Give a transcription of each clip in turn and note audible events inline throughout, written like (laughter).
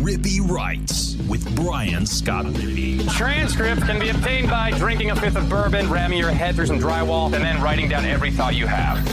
Rippee Writes with Brian Scott Rippee. Transcript can be obtained by drinking a fifth of bourbon, ramming your head through some drywall, and then writing down every thought you have.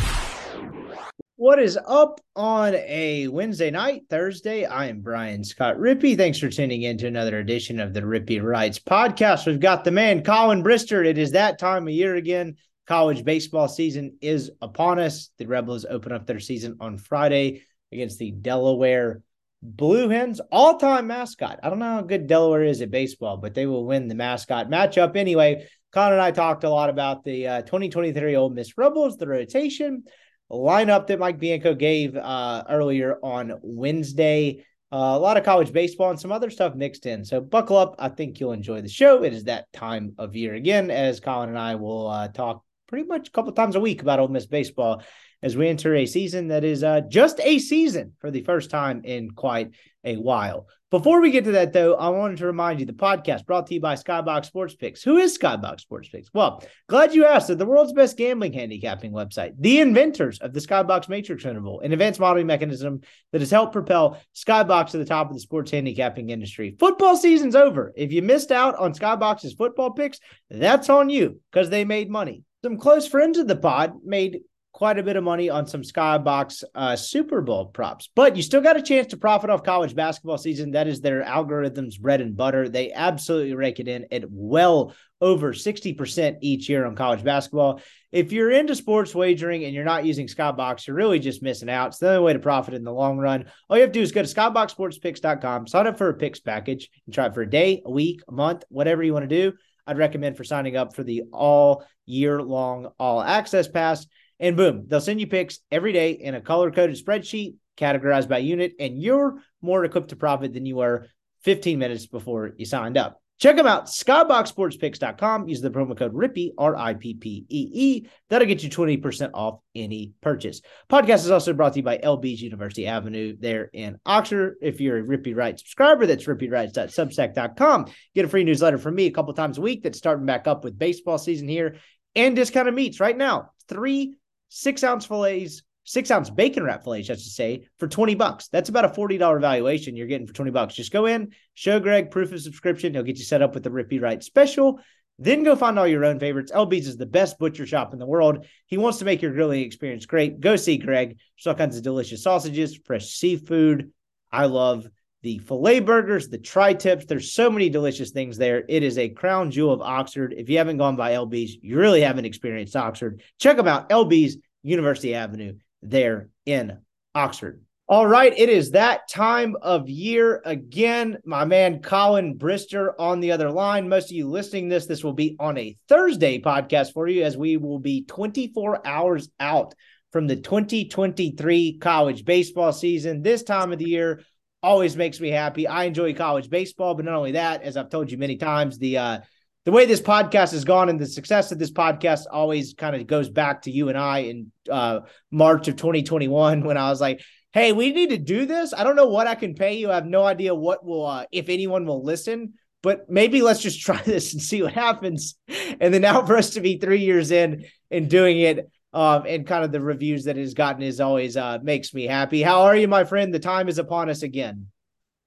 What is up on a Wednesday night, Thursday? I am Brian Scott Rippee. Thanks for tuning in to another edition of the Rippee Writes podcast. We've got the man, Colin Brister. It is that time of year again. College baseball season is upon us. The Rebels open up their season on Friday against the Delaware Blue Hens, all time mascot. I don't know how good Delaware is at baseball, but they will win the mascot matchup anyway. Connor and I talked a lot about the uh, 2023 Ole Miss Rebels, the rotation lineup that Mike Bianco gave uh, earlier on Wednesday. Uh, a lot of college baseball and some other stuff mixed in. So buckle up. I think you'll enjoy the show. It is that time of year again, as Colin and I will uh, talk pretty much a couple times a week about Ole Miss baseball as we enter a season that is uh, just a season for the first time in quite a while. Before we get to that, though, I wanted to remind you the podcast brought to you by Skybox Sports Picks. Who is Skybox Sports Picks? Well, glad you asked. They're the world's best gambling handicapping website, the inventors of the Skybox Matrix interval, an advanced modeling mechanism that has helped propel Skybox to the top of the sports handicapping industry. Football season's over. If you missed out on Skybox's football picks, that's on you because they made money. Some close friends of the pod made quite a bit of money on some Skybox uh, Super Bowl props, but you still got a chance to profit off college basketball season. That is their algorithm's bread and butter. They absolutely rake it in at well over 60% each year on college basketball. If you're into sports wagering and you're not using Skybox, you're really just missing out. It's the only way to profit in the long run. All you have to do is go to skyboxsportspicks.com, sign up for a picks package, and try it for a day, a week, a month, whatever you want to do. I'd recommend for signing up for the all year long all access pass. And boom, they'll send you picks every day in a color coded spreadsheet categorized by unit, and you're more equipped to profit than you were 15 minutes before you signed up. Check them out, skyboxsportspicks.com. Use the promo code RIPPEE, R I P P E E. That'll get you 20% off any purchase. Podcast is also brought to you by LB's University Avenue there in Oxford. If you're a Rippee Write subscriber, that's rippeewrites.substack.com. Get a free newsletter from me a couple times a week that's starting back up with baseball season here and discounted meats right now. Three six ounce fillets, six ounce bacon wrap fillets, I should say, for 20 bucks. That's about a $40 valuation you're getting for 20 bucks. Just go in, show Greg proof of subscription. He'll get you set up with the Rippee Right special. Then go find all your own favorites. LB's is the best butcher shop in the world. He wants to make your grilling experience great. Go see Greg. There's all kinds of delicious sausages, fresh seafood. I love the filet burgers, the tri tips. There's so many delicious things there. It is a crown jewel of Oxford. If you haven't gone by LB's, you really haven't experienced Oxford. Check them out. LB's University Avenue there in Oxford. All right, it is that time of year again. My man Colin Brister on the other line. Most of you listening this, this will be on a Thursday podcast for you as we will be 24 hours out from the 2023 college baseball season. This time of the year, always makes me happy. I enjoy college baseball, but not only that, as I've told you many times, the uh, the way this podcast has gone and the success of this podcast always kind of goes back to you and I in uh, March of 2021 (laughs) when I was like, "Hey, we need to do this. I don't know what I can pay you. I have no idea what will, uh, if anyone will listen." But maybe let's just (laughs) try this and see what happens. And then now for us to be three years in and doing it, um, and kind of the reviews that it has gotten is always uh, makes me happy. How are you, my friend? The time is upon us again.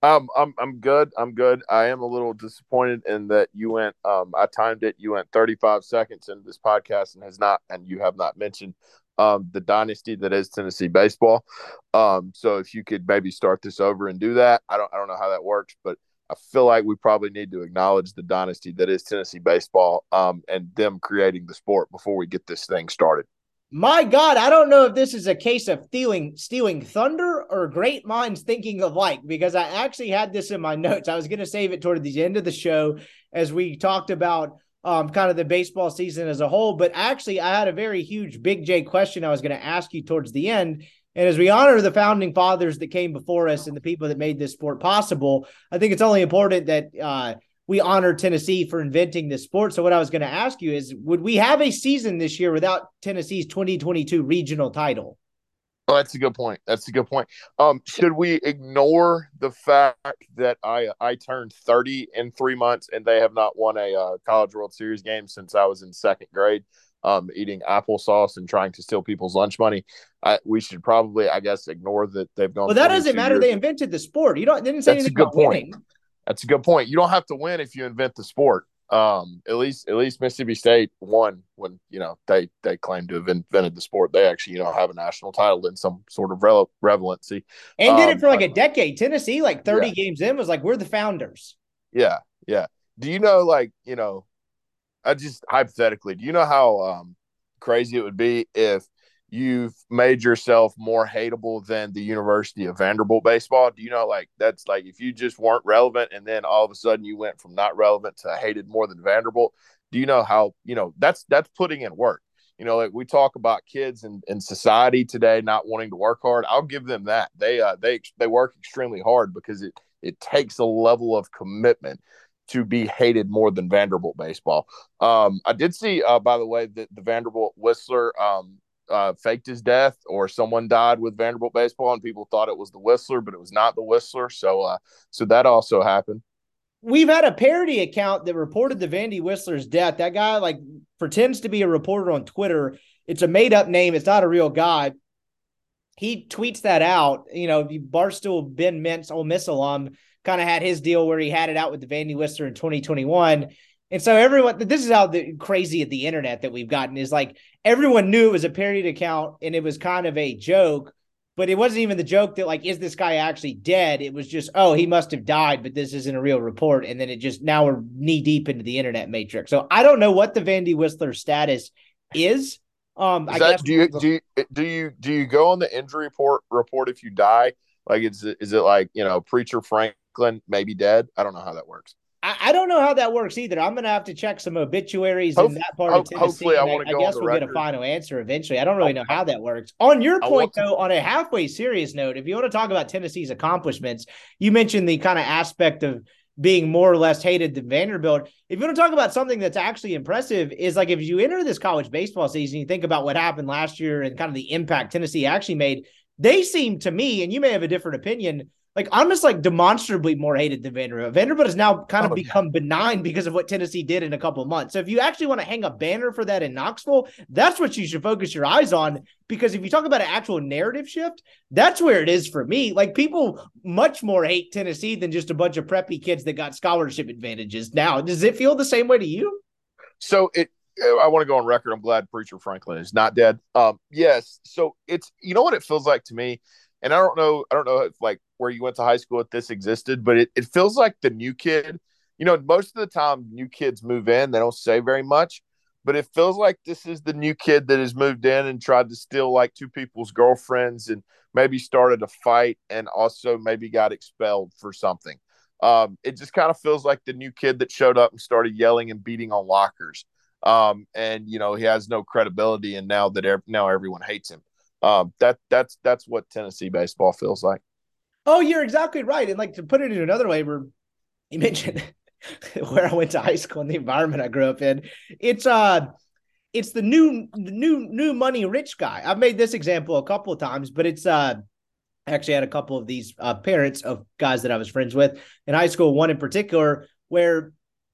Um, I'm I'm good. I'm good. I am a little disappointed in that you went. Um, I timed it. You went 35 seconds into this podcast and has not, and you have not mentioned um the dynasty that is Tennessee baseball. Um, so if you could maybe start this over and do that, I don't I don't know how that works, but I feel like we probably need to acknowledge the dynasty that is Tennessee baseball. Um, and them creating the sport before we get this thing started my God, I don't know if this is a case of stealing stealing thunder or great minds thinking alike because I actually had this in my (laughs) notes. I was going to save it toward the end of the show as we talked about um, kind of the baseball season as a whole. But actually, I had a very huge Big J question I was going to ask you towards the end. And as we honor the founding fathers that came before us and the people that made this sport possible, I think it's only important that uh, we honor Tennessee for inventing this sport. So what I was going to ask you is would we have a season this year without Tennessee's 2022 regional title? Oh, that's a good point. That's a good point. Um, should we ignore the fact that I I turned 30 in three months and they have not won a uh, college World Series game since I was in second grade? um, eating applesauce and trying to steal people's lunch money. I, we should probably, I guess, ignore that they've gone. Well, that doesn't matter. Years. They invented the sport. You don't. They didn't say That's anything a good point. Winning. That's a good point. You don't have to win if you invent the sport. Um, at least, at least Mississippi State won when you know they they claim to have invented the sport. They actually, you know, have a national title in some sort of rele- relevancy, and um, did it um, for like a decade. Tennessee, like thirty yeah. games in, was like we're the founders. Yeah, yeah. Do you know, like, you know, I just hypothetically, do you know how um, crazy it would be if you've made yourself more hateable than the University of Vanderbilt baseball? Do you know, like, that's like if you just weren't relevant and then all of a sudden you went from not relevant to hated more than Vanderbilt? Do you know how, you know, that's that's putting in work. You know, like we talk about kids in, in society today not wanting to work hard. I'll give them that. They uh they they work extremely hard because it it takes a level of commitment to be hated more than Vanderbilt baseball. Um, I did see, uh, by the way, that the Vanderbilt Whistler um, uh, faked his death, or someone died with Vanderbilt baseball, and people thought it was the Whistler, but it was not the Whistler. So, uh, so that also happened. We've had a parody account that reported the Vandy Whistler's death. That guy like pretends to be a reporter on Twitter. It's a made up name. It's not a real guy. He tweets that out. You know, Barstool Ben Mintz, Ole Miss alum, kind of had his deal where he had it out with the Vandy Whistler in 2021. And so everyone, this is how the crazy at the internet that we've gotten is like everyone knew it was a parodied account and it was kind of a joke, but it wasn't even the joke that like, is this guy actually dead? It was just, oh, he must have died, but this isn't a real report. And then it just now we're knee deep into the internet matrix. So I don't know what the Vandy Whistler status is. Um, is I that, guess do you do you do you do you go on the injury report report if you die? Like, is it, is it like you know preacher Franklin Glenn may be dead. I don't know how that works. I, I don't know how that works either. I'm going to have to check some obituaries Hope, in that part of Tennessee. Hopefully, I, to I guess we'll get a final answer eventually. I don't really know how that works. On your point, though, on a halfway serious note, if you want to talk about Tennessee's accomplishments, you mentioned the kind of aspect of being more or less hated than Vanderbilt. If you want to talk about something that's actually impressive, is like if you enter this college baseball season, you think about what happened last year and kind of the impact Tennessee actually made. They seem to me, and you may have a different opinion, like I'm just like demonstrably more hated than Vanderbilt. Vanderbilt has now kind of oh, become yeah. benign because of what Tennessee did in a couple months. So if you actually want to hang a banner for that in Knoxville, that's what you should focus your eyes on. Because if you talk about an actual narrative shift, that's where it is for me. Like people much more hate Tennessee than just a bunch of preppy kids that got scholarship advantages. Now, does it feel the same way to you? So it I want to go on record. I'm glad Preacher Franklin is not dead. Um, yes. So it's you know what it feels like to me and I don't know, I don't know if like where you went to high school if this existed, but it, it feels like the new kid, you know, most of the time new kids move in, they don't say very much, but it feels like this is the new kid that has moved in and tried to steal like two people's girlfriends and maybe started a fight and also maybe got expelled for something. Um, it just kind of feels like the new kid that showed up and started yelling and beating on lockers. Um, and you know, he has no credibility and now that now everyone hates him um, that that's that's what Tennessee baseball feels like. Oh, you're exactly right. And like to put it in another way, where you mentioned (laughs) where I went to high school and the environment I grew up in. It's uh it's the new new new money rich guy. I've made this example a couple of times, but it's uh actually had a couple of these uh, parents of guys that I was friends with in high school, one in particular where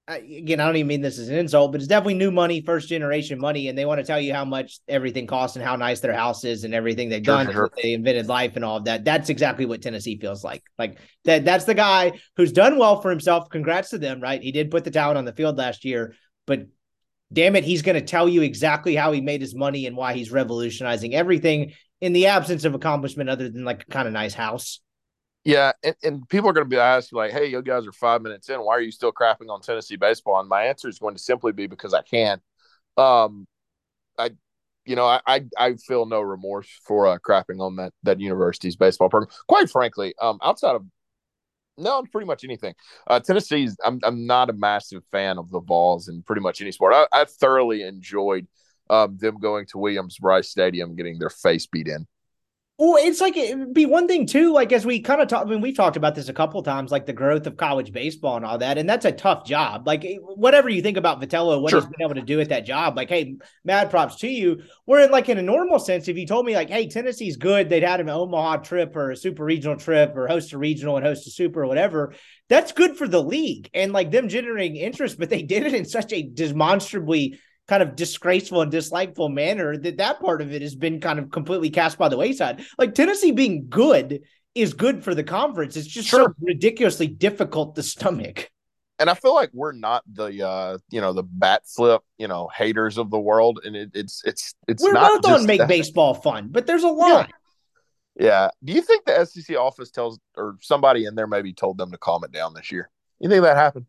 again, I don't even mean this as an insult, but it's definitely new money, first generation money, and they want to tell you how much everything costs and how nice their house is and everything they've sure, done. Sure. They invented life and all of that. That's exactly what Tennessee feels like. Like that. That's the guy who's done well for himself. Congrats to them, right? He did put the talent on the field last year, but damn it, he's going to tell you exactly how he made his money and why he's revolutionizing everything in the absence of accomplishment other than like a kind of nice house. Yeah, and, and people are going to be asking like, "Hey, you guys are five minutes in. Why are you still crapping on Tennessee baseball?" And my answer is going to simply be because I can. Um, I, you know, I I, I feel no remorse for uh, crapping on that that university's baseball program. Quite frankly, um, outside of no, pretty much anything. Uh, Tennessee's. I'm I'm not a massive fan of the balls in pretty much any sport. I, I thoroughly enjoyed um, them going to Williams Brice Stadium, getting their face beat in. Well, it's like it'd be one thing too, like as we kind of talk. I mean, we've talked about this a couple times, like the growth of college baseball and all that, and that's a tough job. Like whatever you think about Vitello, what sure. he's been able to do at that job, like hey, mad props to you. We're in like in a normal sense, if you told me like, hey, Tennessee's good, they'd had an Omaha trip or a super regional trip or host a regional and host a super or whatever. That's good for the league and like them generating interest, but they did it in such a demonstrably kind of disgraceful and dislikeful manner that that part of it has been kind of completely cast by the wayside. Like Tennessee being good is good for the conference. It's just sure. so ridiculously difficult to stomach. And I feel like we're not the uh, you know, the bat flip, you know, haters of the world. And it, it's it's it's we're not both on make that. baseball fun, but there's a line. Yeah. yeah. Do you think the SEC office tells or somebody in there maybe told them to calm it down this year? You think that happened?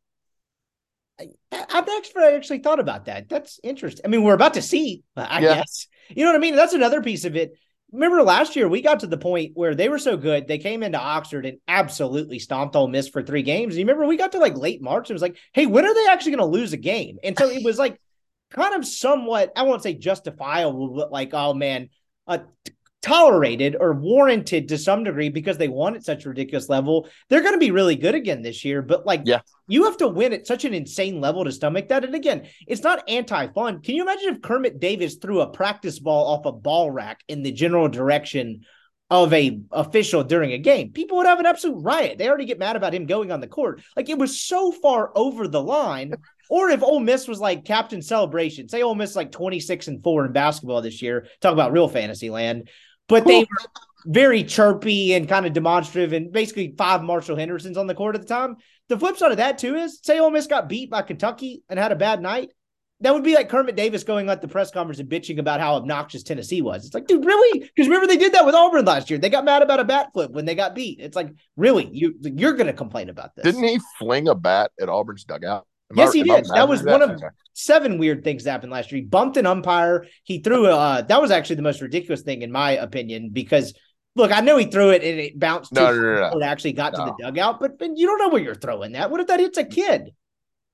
I've actually actually thought about that. That's interesting. I mean, we're about to see, I yeah. guess. You know what I mean? That's another piece of it. Remember last year we got to the point where they were so good they came into Oxford and absolutely stomped Ole Miss for three games. And you remember we got to like late March. It was like, hey, when are they actually going to lose a game? And so it was like kind of somewhat I won't say justifiable, but like, oh man, uh, tolerated or warranted to some degree because they won at such a ridiculous level. They're going to be really good again this year, but like, yeah, you have to win at such an insane level to stomach that. And again, it's not anti fun. Can you imagine if Kermit Davis threw a practice ball off a ball rack in the general direction of a official during a game? People would have an absolute riot. They already get mad about him going on the court. Like it was so far over the line. Or if Ole Miss was like captain celebration, say Ole Miss like 26 and 4 in basketball this year, talk about real fantasy land but they were very chirpy and kind of demonstrative and basically five Marshall Hendersons on the court at the time. The flip side of that too is say Ole Miss got beat by Kentucky and had a bad night. That would be like Kermit Davis going at the press conference and bitching about how obnoxious Tennessee was. It's like, dude, really? Because remember they did that with Auburn last year. They got mad about a bat flip when they got beat. It's like, really, you you're going to complain about this? Didn't he fling a bat at Auburn's dugout? Am yes, I, he did. That was one of seven weird things that happened last year. He bumped an umpire. He threw a. Uh, that was actually the most ridiculous thing in my opinion because look, I know he threw it and it bounced. No, no, no, no. It actually got no. to the dugout, but, but you don't know where you're throwing that. What if that hits a kid?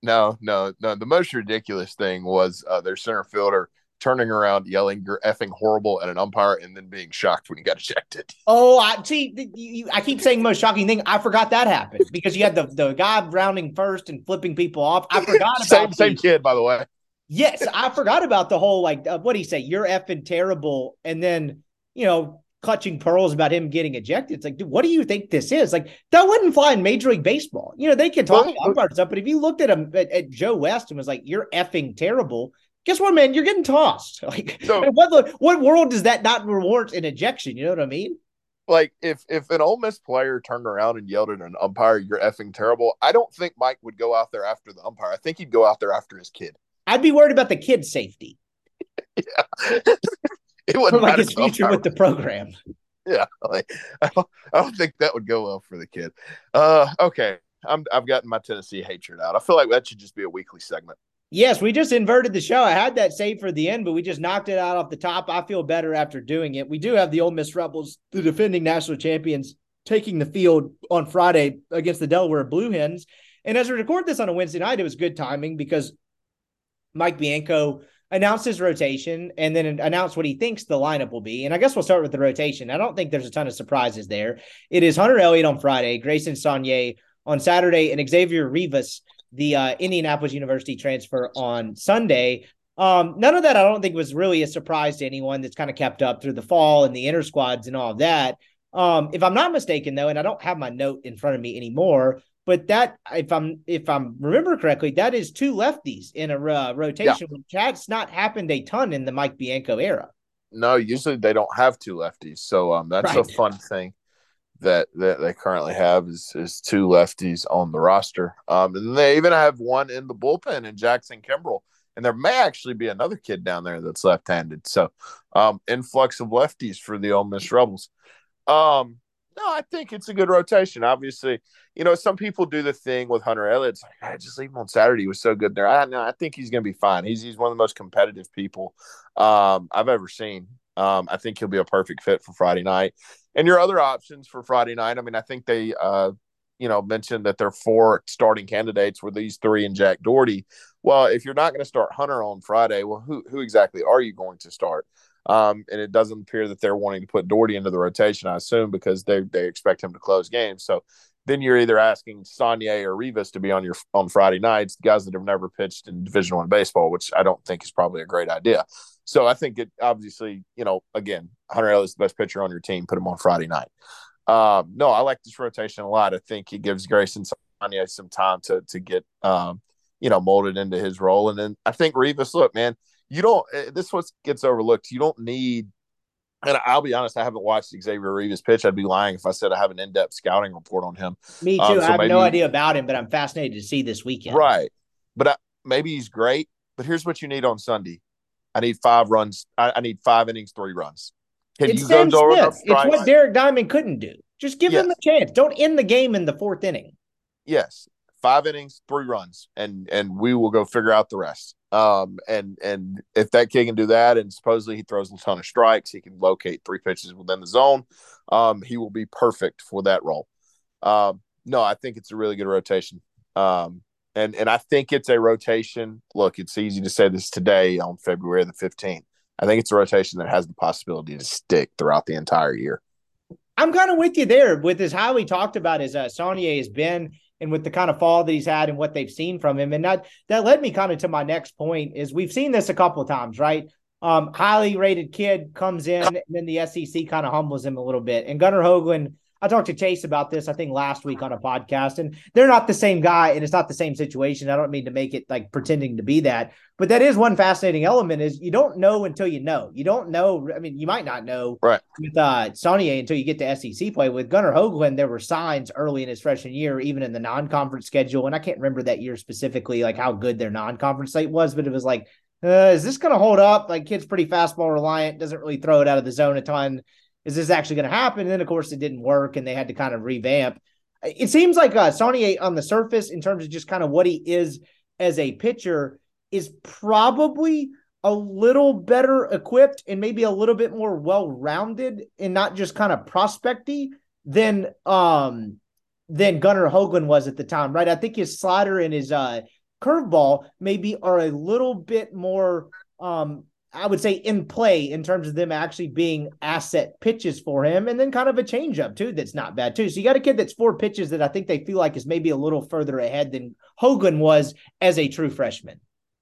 No, no, no. The most ridiculous thing was uh, their center fielder turning around, yelling "You're effing horrible" at an umpire, and then being shocked when he got (laughs) ejected. Oh, I see. You, I keep saying most shocking thing. I forgot that happened because you had the the guy rounding first and flipping people off. I forgot (laughs) about same same kid, by the way. Yes, I forgot about the whole like uh, what do you say? You're effing terrible, and then you know clutching pearls about him getting ejected. It's like, dude, what do you think this is? Like that wouldn't fly in Major League Baseball. You know, they can talk well, umpires up, but if you looked at him at, at Joe West and was like, "You're effing terrible," guess what, man? You're getting tossed. (laughs) Like, so, (laughs) what what world does that not reward an ejection? You know what I mean? Like, if if an Ole Miss player turned around and yelled at an umpire, "You're effing terrible," I don't think Mike would go out there after the umpire. I think he'd go out there after his kid. I'd be worried about the kid's safety. (laughs) yeah, it wouldn't like his future with the program. Yeah, like, I, don't, I don't think that would go well for the kid. Uh, okay, I'm I've gotten my Tennessee hatred out. I feel like that should just be a weekly segment. Yes, we just inverted the show. I had that saved for the end, but we just knocked it out off the top. I feel better after doing it. We do have the Ole Miss Rebels, the defending national champions, taking the field on Friday against the Delaware Blue Hens. And as we record this on a Wednesday night, it was good timing because Mike Bianco announced his rotation and then announced what he thinks the lineup will be. And I guess we'll start with the rotation. I don't think there's a ton of surprises there. It is Hunter Elliott on Friday, Grayson Saunier on Saturday, and Xavier Rivas the uh, Indianapolis University transfer on Sunday. Um, none of that I don't think was really a surprise to anyone that's kind of kept up through the fall and the inner squads and all of that. Um, if I'm not mistaken, though, and I don't have my note in front of me anymore, but that if I'm if I'm remember correctly, that is two lefties in a uh, rotation, yeah. which has not happened a ton in the Mike Bianco era. No, usually they don't have two lefties, so um, that's right. a fun thing that that they currently have is is two lefties on the roster. Um, and they even have one in the bullpen in Jackson Kimbrell. And there may actually be another kid down there that's left-handed. So, um, influx of lefties for the Ole Miss Rebels. Um, no, I think it's a good rotation. Obviously, you know, some people do the thing with Hunter Elliott. It's like, I just leave him on Saturday. He was so good there. I know. I think he's going to be fine. He's he's one of the most competitive people um, I've ever seen. Um, I think he'll be a perfect fit for Friday night. And your other options for Friday night, I mean, I think they, uh, you know, mentioned that their four starting candidates were these three and Jack Dougherty. Well, if you're not going to start Hunter on Friday, well, who who exactly are you going to start? Um, and it doesn't appear that they're wanting to put Dougherty into the rotation, I assume, because they they expect him to close games. So then you're either asking Saunier or Rivas to be on your on Friday nights, guys that have never pitched in Division One baseball, which I don't think is probably a great idea. So I think it obviously, you know, again, Hunter Elliott is the best pitcher on your team. Put him on Friday night. Um, no, I like this rotation a lot. I think he gives Grayson Saunier some time to to get um, you know, molded into his role. And then I think Rivas, look, man, you don't. Eh, this what gets overlooked. You don't need. And I'll be honest, I haven't watched Xavier Rivas pitch. I'd be lying if I said I have an in-depth scouting report on him. Me too. Um, so I have maybe, no idea about him, but I'm fascinated to see this weekend. Right, but I, maybe he's great. But here's what you need on Sunday: I need five runs. I, I need five innings, three runs. Can it's you Sam go Smith. It's what Derek Diamond couldn't do. Just give yes. him a chance. Don't end the game in the fourth inning. Yes, five innings, three runs, and and we will go figure out the rest. Um, and and if that kid can do that, and supposedly he throws a ton of strikes, he can locate three pitches within the zone. Um, he will be perfect for that role. Um, no, I think it's a really good rotation. Um, and and I think it's a rotation. Look, it's easy to say this today on February the fifteenth. I think it's a rotation that has the possibility to stick throughout the entire year. I'm kind of with you there with how he talked about his uh, has been and with the kind of fall that he's had and what they've seen from him. And that that led me kind of to my next point is we've seen this a couple of times, right? Um, highly rated kid comes in and then the SEC kind of humbles him a little bit. And Gunnar Hoglund I talked to Chase about this, I think last week on a podcast, and they're not the same guy, and it's not the same situation. I don't mean to make it like pretending to be that, but that is one fascinating element is you don't know until you know. You don't know. I mean, you might not know right with uh Saunier until you get to SEC play. With Gunnar Hoglund, there were signs early in his freshman year, even in the non-conference schedule, and I can't remember that year specifically, like how good their non-conference slate was, but it was like uh, is this going to hold up? Like, kid's pretty fastball reliant, doesn't really throw it out of the zone a ton is this actually going to happen? And then, of course, it didn't work and they had to kind of revamp. It seems like uh, on the surface, in terms of just kind of what he is as a pitcher, is probably a little better equipped and maybe a little bit more well rounded and not just kind of prospecty than um than Gunnar Hoglund was at the time, right? I think his slider and his uh curveball maybe are a little bit more um I would say in play in terms of them actually being asset pitches for him, and then kind of a changeup too that's not bad too. So you got a kid that's four pitches that I think they feel like is maybe a little further ahead than Hoglund was as a true freshman.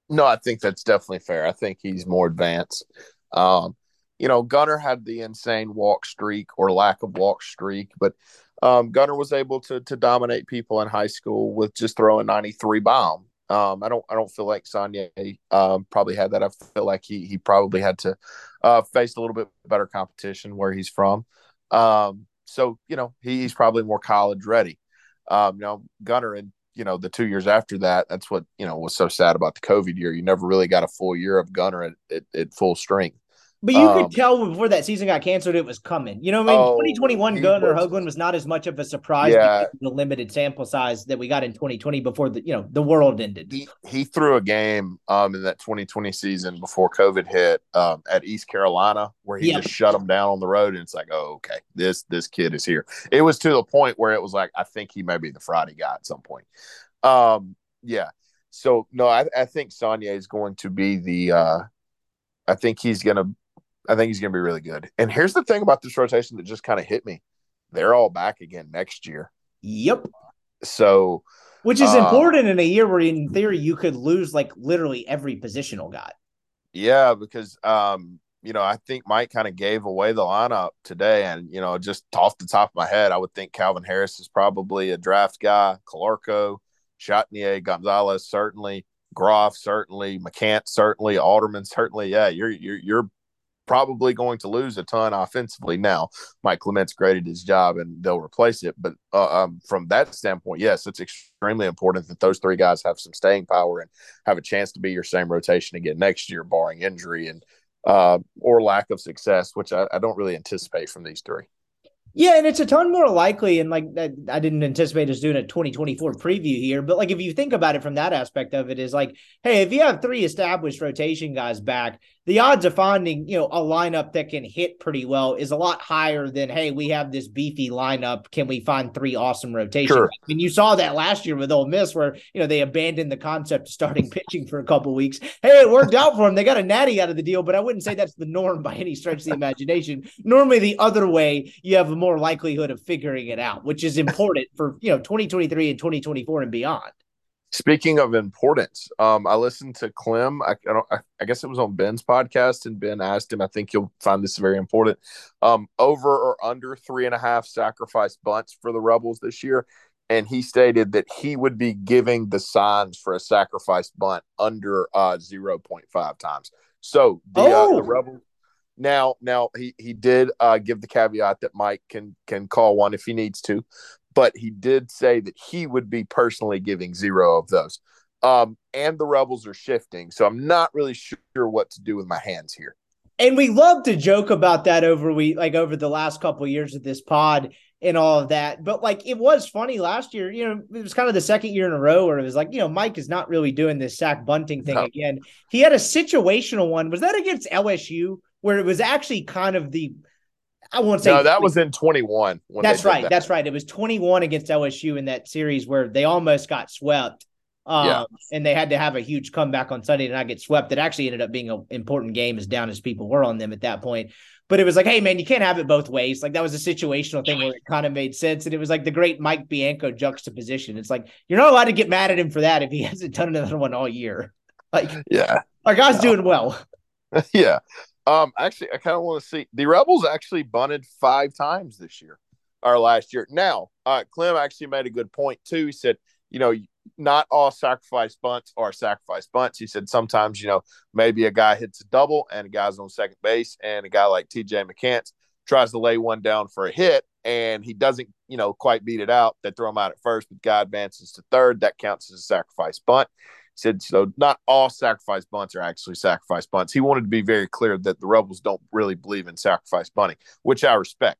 No, I think that's definitely fair. I think he's more advanced. Um, you know, Gunnar had the insane walk streak or lack of walk streak, but um, Gunnar was able to to dominate people in high school with just throwing 93 bomb. Um, I don't I don't feel like Saunier um, probably had that. I feel like he he probably had to uh, face a little bit better competition where he's from. Um, so you know he, he's probably more college ready. Um, you know Gunnar and you know the two years after that, that's what you know was so sad about the COVID year. You never really got a full year of Gunnar at, at, at full strength. But you um, could tell before that season got canceled, it was coming. You know what I mean? Oh, 2021 Gunnar Hoglund was not as much of a surprise yeah. the limited sample size that we got in 2020 before the you know the world ended. He, he threw a game um in that 2020 season before COVID hit um at East Carolina where he yep. just shut them down on the road and it's like, oh okay, this this kid is here. It was to the point where it was like, I think he may be the Friday guy at some point. Um yeah. So no, I, I think Saunier is going to be the uh I think he's gonna I think he's going to be really good. And here's the thing about this rotation that just kind of hit me: they're all back again next year. Yep. So, which is uh, important in a year where, in theory, you could lose like literally every positional guy. Yeah, because um, you know, I think Mike kind of gave away the lineup today, and you know, just off the top of my head, I would think Calvin Harris is probably a draft guy. Calarco, Chatagnier, Gonzalez certainly. Groff certainly, McCant certainly, Alderman certainly. Yeah, you're you're you're probably going to lose a ton offensively. Now, Mike Clement's graded his job and they'll replace it. But uh, um, from that standpoint, yes, it's extremely important that those three guys have some staying power and have a chance to be your same rotation again next year, barring injury and uh, or lack of success, which I, I don't really anticipate from these three. Yeah, and it's a ton more likely. And like I didn't anticipate us doing a 2024 preview here, but like if you think about it from that aspect of it, is like, hey, if you have three established rotation guys back, the odds of finding you know a lineup that can hit pretty well is a lot higher than hey we have this beefy lineup. Can we find three awesome rotations? Sure. I mean you saw that last year with Ole Miss where you know they abandoned the concept of starting (laughs) pitching for a couple weeks. Hey it worked out for them. They got a natty out of the deal but I wouldn't say that's the norm by any stretch of the imagination. Normally the other way you have a more likelihood of figuring it out which is important for you know 2023 and 2024 and beyond Speaking of importance, um, I listened to Clem. I, I don't. I, I, guess it was on Ben's podcast, and Ben asked him. I think you'll find this very important. Um, over or under three and a half sacrifice bunts for the Rebels this year, and he stated that he would be giving the signs for a sacrifice bunt under uh, zero point five times. So the uh, Oh. the rebels now now he he did uh, give the caveat that Mike can can call one if he needs to, but he did say that he would be personally giving zero of those. Um, and the rebels are shifting, so I'm not really sure what to do with my hands here. And we love to joke about that over we like over the last couple of years of this pod and all of that. But like it was funny last year, you know, it was kind of the second year in a row where it was like, you know, Mike is not really doing this sack bunting thing No. again. He had a situational one. Was that against LSU where it was actually kind of the I won't say No, that was in 21. When that's right. that. That's right. It was 21 against LSU in that series where they almost got swept. Um, Yeah. and they had to have a huge comeback on Sunday to not get swept. It actually ended up being an important game as down as people were on them at that point. But it was like, hey man, you can't have it both ways. Like that was a situational thing where it kind of made sense. And it was like the great Mike Bianco juxtaposition. It's like you're not allowed to get mad at him for that if he (laughs) hasn't done another one all year. Like yeah. our guy's doing well. (laughs) yeah. Um, actually, I kind of want to see the Rebels actually bunted five times this year or last year. Now, uh, Clem actually made a good point too. He said, you know, not all sacrifice bunts are sacrifice bunts. He said sometimes, you know, maybe a guy hits a double and a guy's on second base, and a guy like TJ McCants tries to lay one down for a hit and he doesn't, you know, quite beat it out. They throw him out at first, but guy advances to third. That counts as a sacrifice bunt said so not all sacrifice bunts are actually sacrifice bunts. He wanted to be very clear that the rebels don't really believe in sacrifice bunting, which I respect.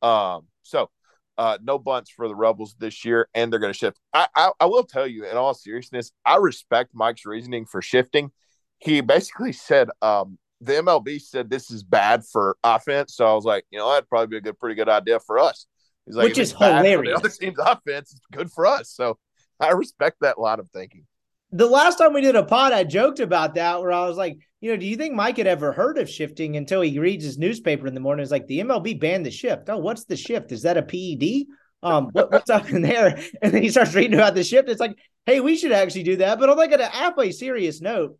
Um, so uh, no bunts for the rebels this year, and they're going to shift. I, I I will tell you, in all seriousness, I respect Mike's reasoning for shifting. He basically said um, the MLB said this is bad for offense, so I was like, you know, that'd probably be a good, pretty good idea for us. He's like, Which is it's bad for hilarious. The other team's (laughs) offense is good for us, so I respect that line of thinking. The last time we did a pod, I joked about that where I was like, you know, do you think Mike had ever heard of shifting until he reads his newspaper in the morning? It's like the MLB banned the shift. Oh, what's the shift? Is that a PED? Um, what, what's up in there? (laughs) And then he starts reading about the shift. It's like, hey, we should actually do that. But on like a halfway serious note,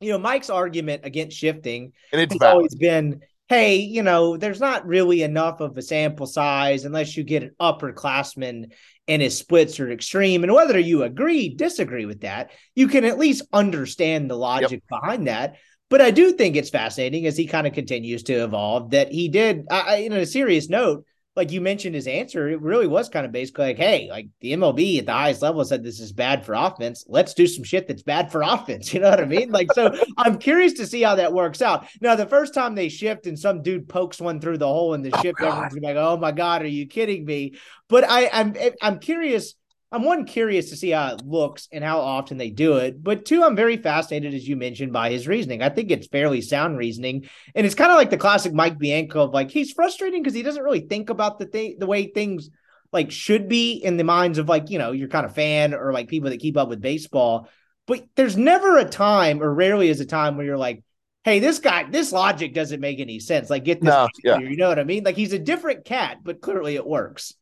you know, Mike's argument against shifting And it's has valid. always been, hey, you know, there's not really enough of a sample size unless you get an upperclassman and his splits are extreme. And whether you agree, disagree with that, you can at least understand the logic behind that. But I do think it's fascinating as he kind of continues to evolve that he did, I, I, in a serious note, like you mentioned his answer, it really was kind of basically like, hey, like the MLB at the highest level said this is bad for offense. Let's do some shit that's bad for (laughs) offense. You know what I mean? Like, so I'm curious to see how that works out. Now, the first time they shift and some dude pokes one through the hole in the Oh, shift, everyone's like, oh my God, are you kidding me? But I, I'm I'm curious. I'm one curious to see how it looks and how often they do it. But two, I'm very fascinated, as you mentioned, by his reasoning. I think it's fairly sound reasoning. And it's kind of like the classic Mike Bianco of like he's frustrating because he doesn't really think about the thing the way things like should be in the minds of like, you know, your kind of fan or like people that keep up with baseball. But there's never a time, or rarely is a time where you're like, hey, this guy, this logic doesn't make any sense. Like, get this, No, yeah. you know what I mean? Like, he's a different cat, but clearly it works.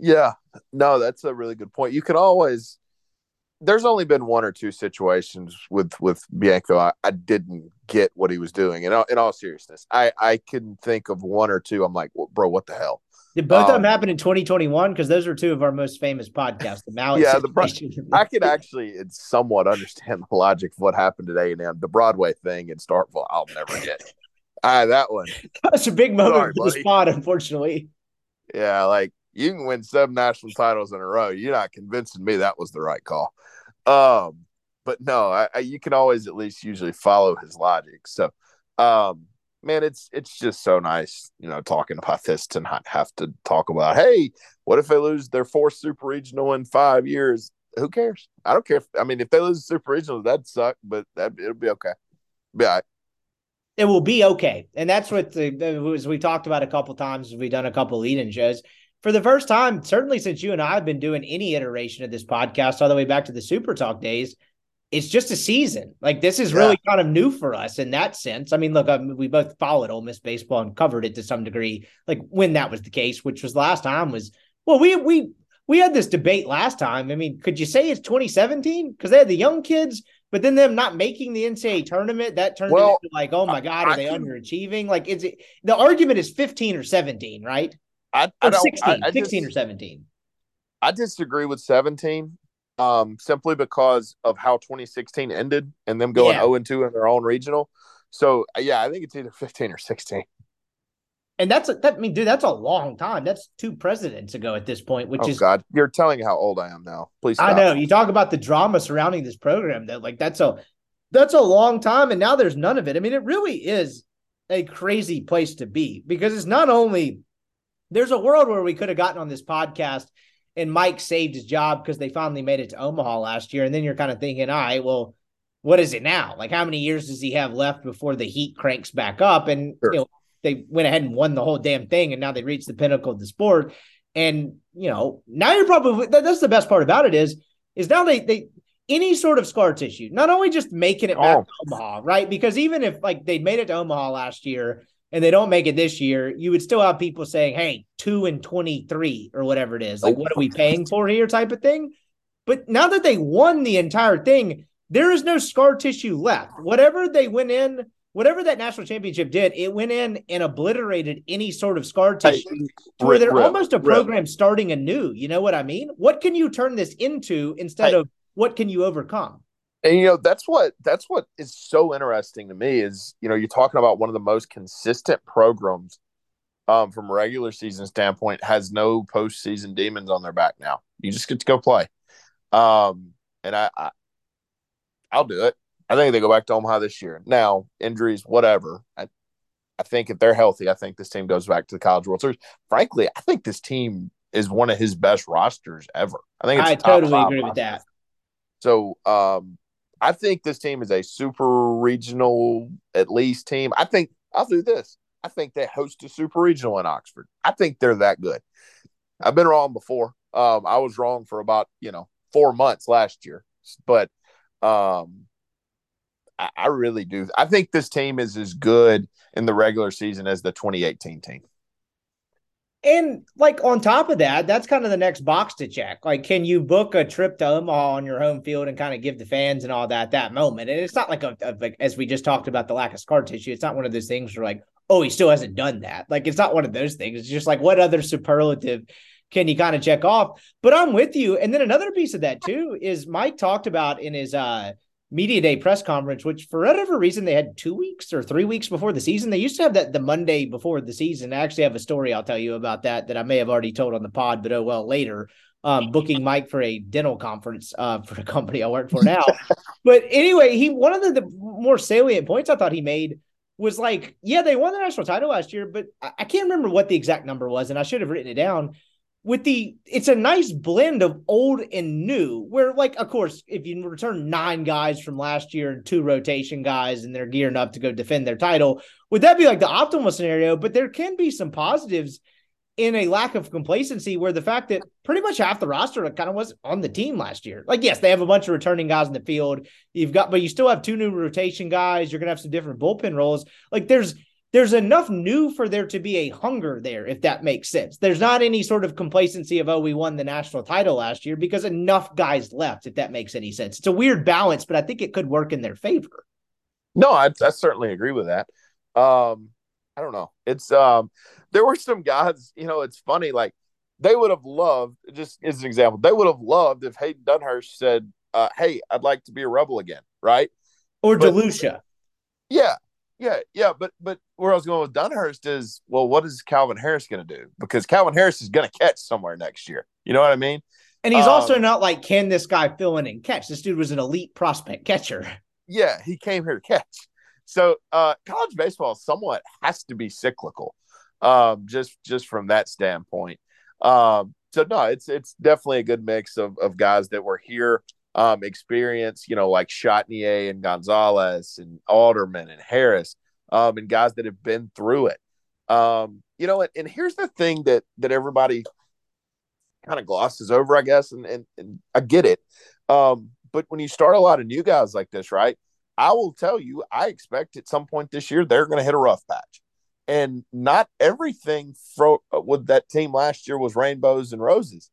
Yeah, no, that's a really good point. You can always. There's only been one or two situations with with Bianco. I, I didn't get what he was doing. In all, in all seriousness, I I can think of one or two. I'm like, well, bro, what the hell? Did both of them Um, happen in 2021? Because those are two of our most famous podcasts. The Mallet Yeah, the pro- I could actually somewhat understand the logic of what happened A and. The Broadway thing in Starkville, I'll never get. Ah, that one. That's a big moment Sorry, for the buddy. spot, unfortunately. Yeah, like you can win seven national titles in a row. You're not convincing me that was the right call. Um, but no, I, I, you can always at least usually follow his logic. So, um, man, it's it's just so nice, you know, talking about this to not have to talk about. Hey, what if they lose their fourth super regional in five years? Who cares? I don't care. If, I mean, if they lose super regional, that'd suck, but that it'll be okay. Be. It will be okay. And that's what the, as we talked about a couple times, we've done a couple lead-in shows. For the first time, certainly since you and I have been doing any iteration of this podcast all the way back to the Super Talk days, it's just a season. Like this is really kind of new for us in that sense. I mean, look, um, we both followed Ole Miss baseball and covered it to some degree, like when that was the case, which was last time was well, we we we had this debate last time. I mean, could you say it's 2017 because they had the young kids, but then them not making the NCAA tournament that turned Well, into like, oh my god, are I they can- underachieving? Like, is it the argument is 15 or 17, right? I, I Or don't. 16, I, I 16 or 17. I disagree with 17 um, simply because of how 2016 ended and them going Yeah. 0 and 2 in their own regional. So yeah, I think it's either 15 or 16. And that's a, that I mean, dude, that's a long time. That's two presidents ago at this point, which oh, is God. You're telling how old I am now. Please. Stop. I know you talk about the drama surrounding this program. That like that's a that's a long time, and now there's none of it. I mean, it really is a crazy place to be because it's not only there's a world where we could have gotten on this podcast and Mike saved his job because they finally made it to Omaha last year, and then you're kind of thinking, all right, well, what is it now? Like, how many years does he have left before the heat cranks back up? And sure. you know, they went ahead and won the whole damn thing, and now they reached the pinnacle of the sport. And you know, now you're probably that's the best part about it is is now they they any sort of scar tissue, not only just making it back oh. to Omaha, right? Because even if like they made it to Omaha last year and they don't make it this year, you would still have people saying, "Hey, two and twenty three or whatever it is, like what are we paying for here?" type of thing. But now that they won the entire thing, there is no scar tissue left. Whatever they went in whatever that national championship did, it went in and obliterated any sort of scar tissue hey, to where they're almost a program starting anew. You know what I mean? What can you turn this into instead hey, of what can you overcome? And you know, that's what that's what is so interesting to me is, you know, you're talking about one of the most consistent programs um, from a regular season standpoint has no postseason demons on their back now. You just get to go play. Um, and I, I I'll do it. I think they go back to Omaha this year. Now, injuries, whatever. I, I think if they're healthy, I think this team goes back to the College World Series. Frankly, I think this team is one of his best rosters ever. I think I totally agree roster. with that. So, um, I think this team is a super regional, at least team. I think I'll do this. I think they host a super regional in Oxford. I think they're that good. I've been wrong before. Um, I was wrong for about you know four months last year, but um, I, I really do. I think this team is as good in the regular season as the 2018 team. And like on top of that, that's kind of the next box to check. Like, can you book a trip to Omaha on your home field and kind of give the fans and all that that moment? And it's not like a, a like as we just talked about the lack of scar tissue. It's not one of those things where like, oh, he still hasn't done that. Like, it's not one of those things. It's just like what other superlative can you kind of check off? But I'm with you. And then another piece of that too is Mike talked about in his uh media day press conference, which for whatever reason they had two weeks or three weeks before the season. They used to have that the Monday before the season. I actually have a story I'll tell you about that that I may have already told on the pod, but oh well later. Um, booking Mike for a dental conference uh, for the company I work for now. (laughs) but anyway, he one of the, the, more salient points I thought he made was like, yeah, they won the national title last year, but I, I can't remember what the exact number was, and I should have written it down with the it's a nice blend of old and new where like of course if you return nine guys from last year and two rotation guys and they're gearing up to go defend their title would that be like the optimal scenario? But there can be some positives in a lack of complacency where the fact that pretty much half the roster kind of was on the team last year. Like yes they have a bunch of returning guys in the field. You've got but you still have two new rotation guys. You're gonna have some different bullpen roles. Like there's there's enough new for there to be a hunger there, if that makes sense. There's not any sort of complacency of, oh, we won the national title last year because enough guys left, if that makes any sense. It's a weird balance, but I think it could work in their favor. No, I, I certainly agree with that. Um, I don't know. It's um there were some guys, you know, it's funny, like they would have loved, just as an example, they would have loved if Hayden Dunhurst said, uh, hey, I'd like to be a rebel again, right? Or DeLucia. Yeah, yeah, yeah, but but where I was going with Dunhurst is, well, what is Calvin Harris going to do? Because Calvin Harris is going to catch somewhere next year. You know what I mean? And he's um, also not like, can this guy fill in and catch? This dude was an elite prospect catcher. (laughs) Yeah, he came here to catch. So uh, college baseball somewhat has to be cyclical, um, just just from that standpoint. Um, so no, it's it's definitely a good mix of of guys that were here um, experience, you know, like Chatagnier and Gonzalez and Alderman and Harris, um, and guys that have been through it. Um, you know, and, and here's the thing that that everybody kind of glosses over, I guess, and, and, and I get it. Um, but when you start a lot of new guys like this, right? I will tell you, I expect at some point this year they're going to hit a rough patch, and not everything fro- with that team last year was rainbows and roses.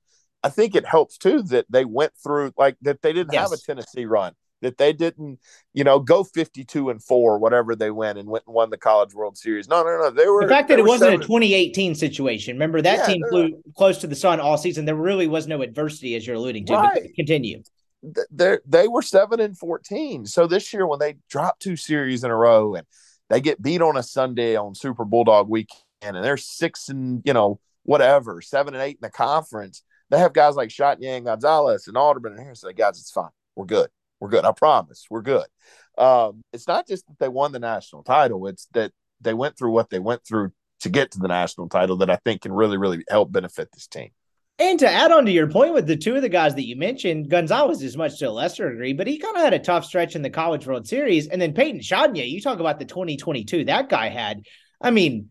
I think it helps too that they went through like that they didn't yes. have a Tennessee run, that they didn't, you know, go 52 and 4 whatever they went and went and won the College World Series. No, no, no. They were The fact that it wasn't seven. a 2018 situation. Remember that yeah, team flew close to the sun all season. There really was no adversity as you're alluding to. Right. But continue. They they were 7 and 14. So this year when they dropped two series in a row and they get beat on a Sunday on Super Bulldog weekend, and they're six and you know whatever, seven and eight in the conference. They have guys like Chatagnier and Gonzalez and Alderman and Harris. Say, guys, it's fine. We're good. We're good. I promise. We're good. Um, it's not just that they won the national title; it's that they went through what they went through to get to the national title that I think can really, really help benefit this team. And to add on to your point with the two of the guys that you mentioned, Gonzalez is much to a lesser degree, but he kind of had a tough stretch in the College World Series. And then Peyton Chatagnier, you talk about the 2022 that guy had. I mean,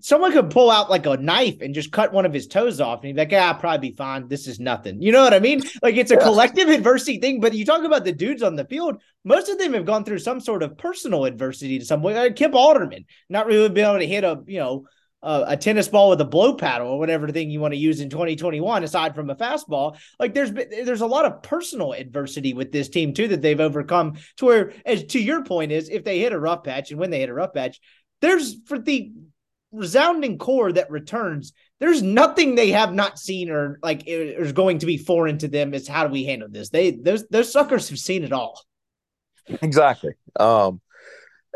someone could pull out like a knife and just cut one of his toes off and be like, yeah, I'll probably be fine. This is nothing. You know what I mean? Like it's a yeah. collective (laughs) adversity thing. But you talk about the dudes on the field, most of them have gone through some sort of personal adversity to some way. Like Kemp Alderman, not really being able to hit a, you know, uh, a tennis ball with a blow paddle or whatever thing you want to use in 2021 aside from a fastball like there's there's a lot of personal adversity with this team too that they've overcome to where as to your point is if they hit a rough patch and when they hit a rough patch there's for the resounding core that returns there's nothing they have not seen or like is going to be foreign to them is how do we handle this they those those suckers have seen it all exactly um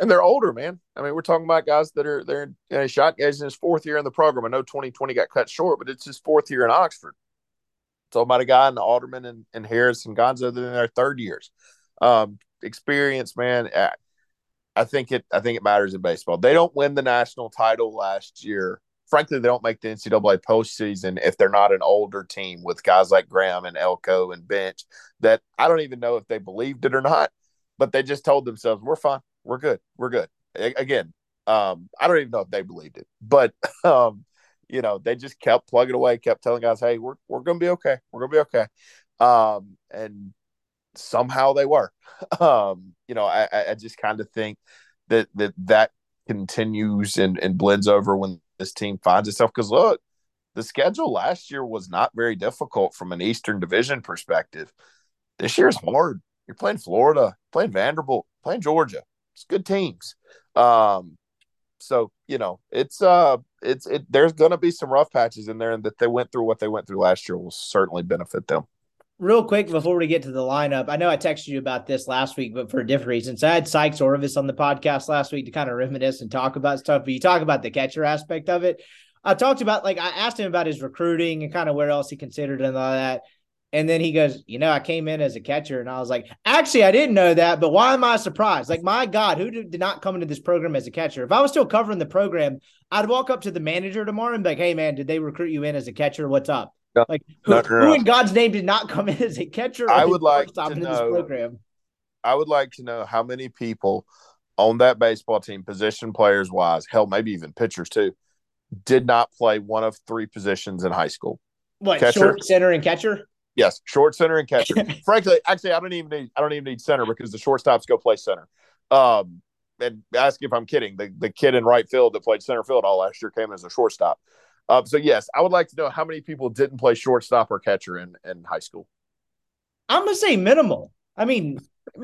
and they're older, man. I mean, we're talking about guys that are they're you know, shot guys in his fourth year in the program. I know 2020 got cut short, but it's his fourth year in Oxford. Talking about a guy in the Alderman and, and Harris and Gonzo that in their third years. Um, experience, man. I think it. I think it matters in baseball. They don't win the national title last year. Frankly, they don't make the NCAA postseason if they're not an older team with guys like Graham and Elko and Bench. That I don't even know if they believed it or not, but they just told themselves, "We're fine we're good. We're good. A- again, um, I don't even know if they believed it, but (laughs) um, you know, they just kept plugging away, kept telling guys, "Hey, we're we're gonna be okay. We're gonna be okay." Um, and somehow they were. (laughs) Um, you know, I, I just kind of think that that that continues and, and blends over when this team finds itself. Because look, the schedule last year was not very difficult from an Eastern Division perspective. This year's hard. You're playing Florida, playing Vanderbilt, playing Georgia it's good teams. Um, so you know, it's uh, it's it. There's going to be some rough patches in there, and that they went through what they went through last year will certainly benefit them. Real quick before we get to the lineup, I know I texted you about this last week, but for a different reason. So I had Sikes Orvis on the podcast last week to kind of reminisce and talk about stuff. But you talk about the catcher aspect of it. I talked about like I asked him about his recruiting and kind of where else he considered and all that. And then he goes, You know, I came in as a catcher. And I was like, Actually, I didn't know that, but why am I surprised? Like, my God, who did, did not come into this program as a catcher? If I was still covering the program, I'd walk up to the manager tomorrow and be like, Hey, man, did they recruit you in as a catcher? What's up? No, like, who, no, no, who in God's name did not come in as a catcher? I would like to know, program? I would like to know how many people on that baseball team, position players wise, hell, maybe even pitchers too, did not play one of three positions in high school. What, catcher? short, center, and catcher? Yes, short center and catcher. (laughs) Frankly, actually, I don't even need I don't even need center because the shortstops go play center. Um, and ask if I'm kidding. The the kid in right field that played center field all last year came as a shortstop. Um, so yes, I would like to know how many people didn't play shortstop or catcher in in high school. I'm gonna say minimal. I mean,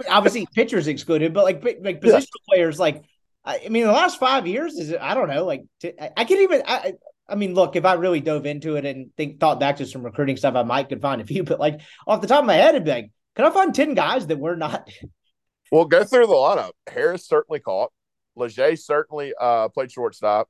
obviously (laughs) pitchers excluded, but like like positional yeah. players, like I mean, the last five years is I don't know, like I can't even. I, I mean, look, if I really dove into it and think thought back to some recruiting stuff, I might could find a few. (laughs) But like off the top of my head, I'd be like, can I find 10 guys that were not? (laughs) Well, go through the lineup. Harris certainly caught. Leger certainly uh, played shortstop.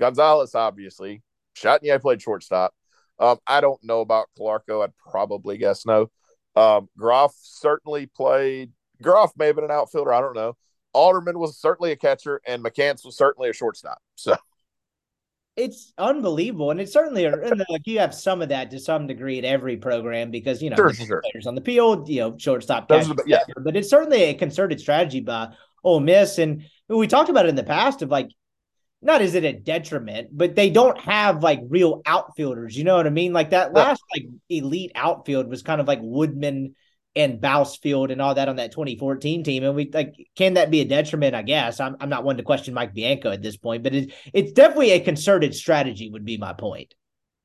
Gonzalez, obviously. Chatagnier played shortstop. Um, I don't know about Calarco. I'd probably guess no. Um, Groff certainly played. Groff may have been an outfielder. I don't know. Alderman was certainly a catcher, and McCants was certainly a shortstop. So it's unbelievable, and it's certainly and like you have some of that to some degree at every program because you know sure, sure. players on the field, you know, shortstop, catch, yeah. But it's certainly a concerted strategy by Ole Miss, and we talked about it in the past of like, not is it a detriment, but they don't have like real outfielders. You know what I mean? Like that last like elite outfield was kind of like Woodman and Bousfield and all that on that 2014 team. And we like, can that be a detriment? I guess I'm, I'm not one to question Mike Bianco at this point, but it, it's definitely a concerted strategy, would be my point.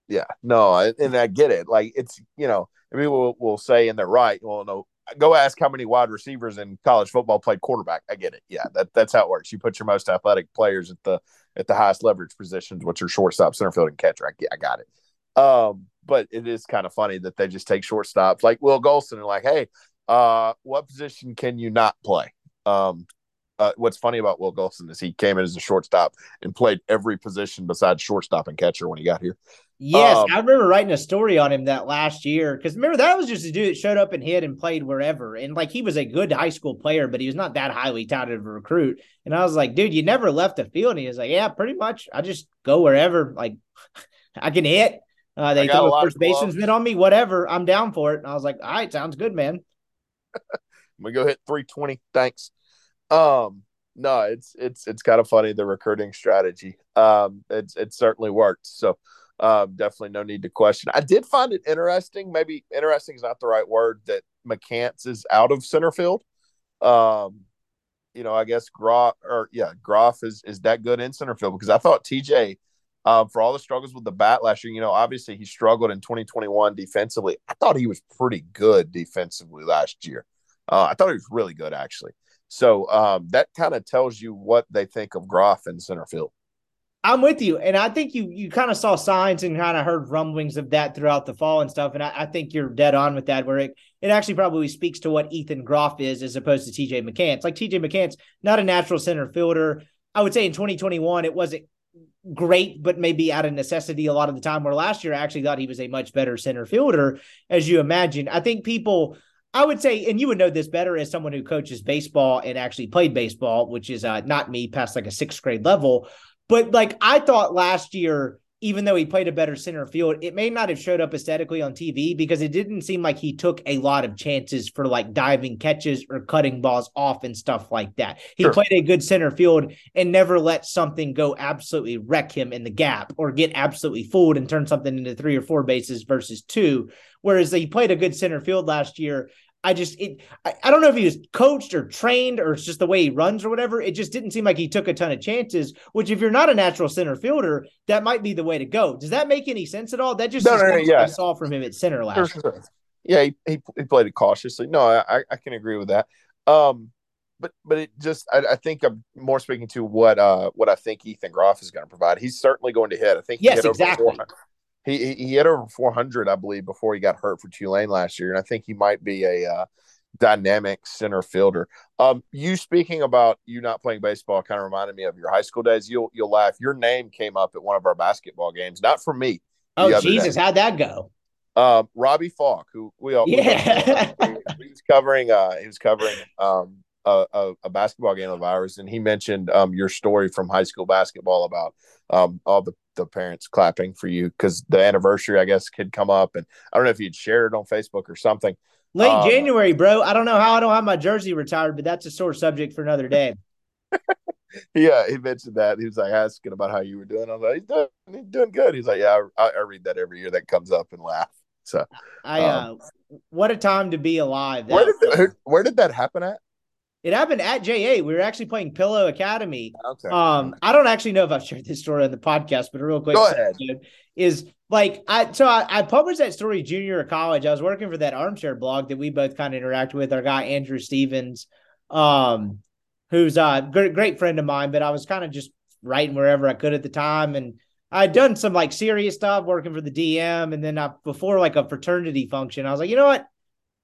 Yeah, no, and I get it. Like it's, you know, I mean, we'll, we'll say, and they're right. Well, no, go ask how many wide receivers in college football played quarterback. I get it. Yeah, that, that's how it works. You put your most athletic players at the at the highest leverage positions, which are shortstop, center field, and catcher. I, I got it. Um, but it is kind of funny that they just take shortstops like Will Golsan and like, hey, uh, what position can you not play? Um, uh, what's funny about Will Golsan is he came in as a shortstop and played every position besides shortstop and catcher when he got here. Yes, um, I remember writing a story on him that last year because remember that was just a dude that showed up and hit and played wherever, and like he was a good high school player, but he was not that highly touted of a recruit. And I was like, dude, you never left the field. And he was like, yeah, pretty much. I just go wherever. Like (laughs) I can hit. Uh, they throw a first baseman on me, whatever. I'm down for it. And I was like, all right, sounds good, man. (laughs) we go hit 320. Thanks. Um, no, it's it's it's kind of funny the recruiting strategy. Um, it's it certainly worked. So um, definitely no need to question. I did find it interesting. Maybe interesting is not the right word. That McCants is out of center field. Um, you know, I guess Groff or yeah, Groff is is that good in center field because I thought TJ, um, for all the struggles with the bat last year, you know, obviously he struggled in 2021 defensively. I thought he was pretty good defensively last year. Uh, I thought he was really good actually. So um, that kind of tells you what they think of Groff in center field. I'm with you, and I think you you kind of saw signs and kind of heard rumblings of that throughout the fall and stuff. And I, I, think you're dead on with that. Where it, it actually probably speaks to what Ethan Groff is as opposed to TJ McCants. Like TJ McCants, not a natural center fielder. I would say in 2021 it wasn't great, but maybe out of necessity a lot of the time. Where last year I actually thought he was a much better center fielder, as you imagine. I think people I would say, and you would know this better as someone who coaches baseball and actually played baseball, which is uh, not me past like a sixth grade level. But like I thought last year, even though he played a better center field, it may not have showed up aesthetically on TV because it didn't seem like he took a lot of chances for like diving catches or cutting balls off and stuff like that. He sure. played a good center field and never let something go absolutely wreck him in the gap or get absolutely fooled and turn something into three or four bases versus two. Whereas he played a good center field last year. I just it I, I, don't know if he was coached or trained or it's just the way he runs or whatever. It just didn't seem like he took a ton of chances. Which, if you're not a natural center fielder, that might be the way to go. Does that make any sense at all? That just no, no, no, yeah. I saw from him at center last sure, year. Yeah, he, he, he played it cautiously. No, I I can agree with that. Um, but but it just I, I think I'm more speaking to what uh what I think Ethan Groff is going to provide. He's certainly going to hit. I think yes, exactly. He he had over 400, I believe, before he got hurt for Tulane last year, and I think he might be a uh, dynamic center fielder. Um, you speaking about you not playing baseball kind of reminded me of your high school days. You'll you'll laugh. Your name came up at one of our basketball games, not for me. Oh Jesus, day. how'd that go? Um, Robbie Falk, who we all yeah, he, was covering. Uh, he was covering um a, a, a, basketball game of ours, and he mentioned um, your story from high school basketball about um, all the, the parents clapping for you because the anniversary, I guess, could come up, and I don't know if you'd shared it on Facebook or something. Late um, January, bro. I don't know how I don't have my jersey retired, but that's a sore subject for another day. (laughs) yeah, he mentioned that. He was like asking about how you were doing. I was like, he's doing, he's doing good. He's like, yeah, I, I read that every year. That comes up and laugh. So, I, um, uh, what a time to be alive. Where did, where did that happen at? It happened at JA. We were actually playing Pillow Academy. Okay. Um, I don't actually know if I've shared this story on the podcast, but a real quick Go ahead. is like I so I, I, published that story junior of college. I was working for that armchair blog that we both kind of interact with. Our guy Andrew Stevens, um, who's a great, great friend of mine, but I was kind of just writing wherever I could at the time, and I'd done some like serious stuff working for the DM, and then I, before like a fraternity function, I was like, you know what?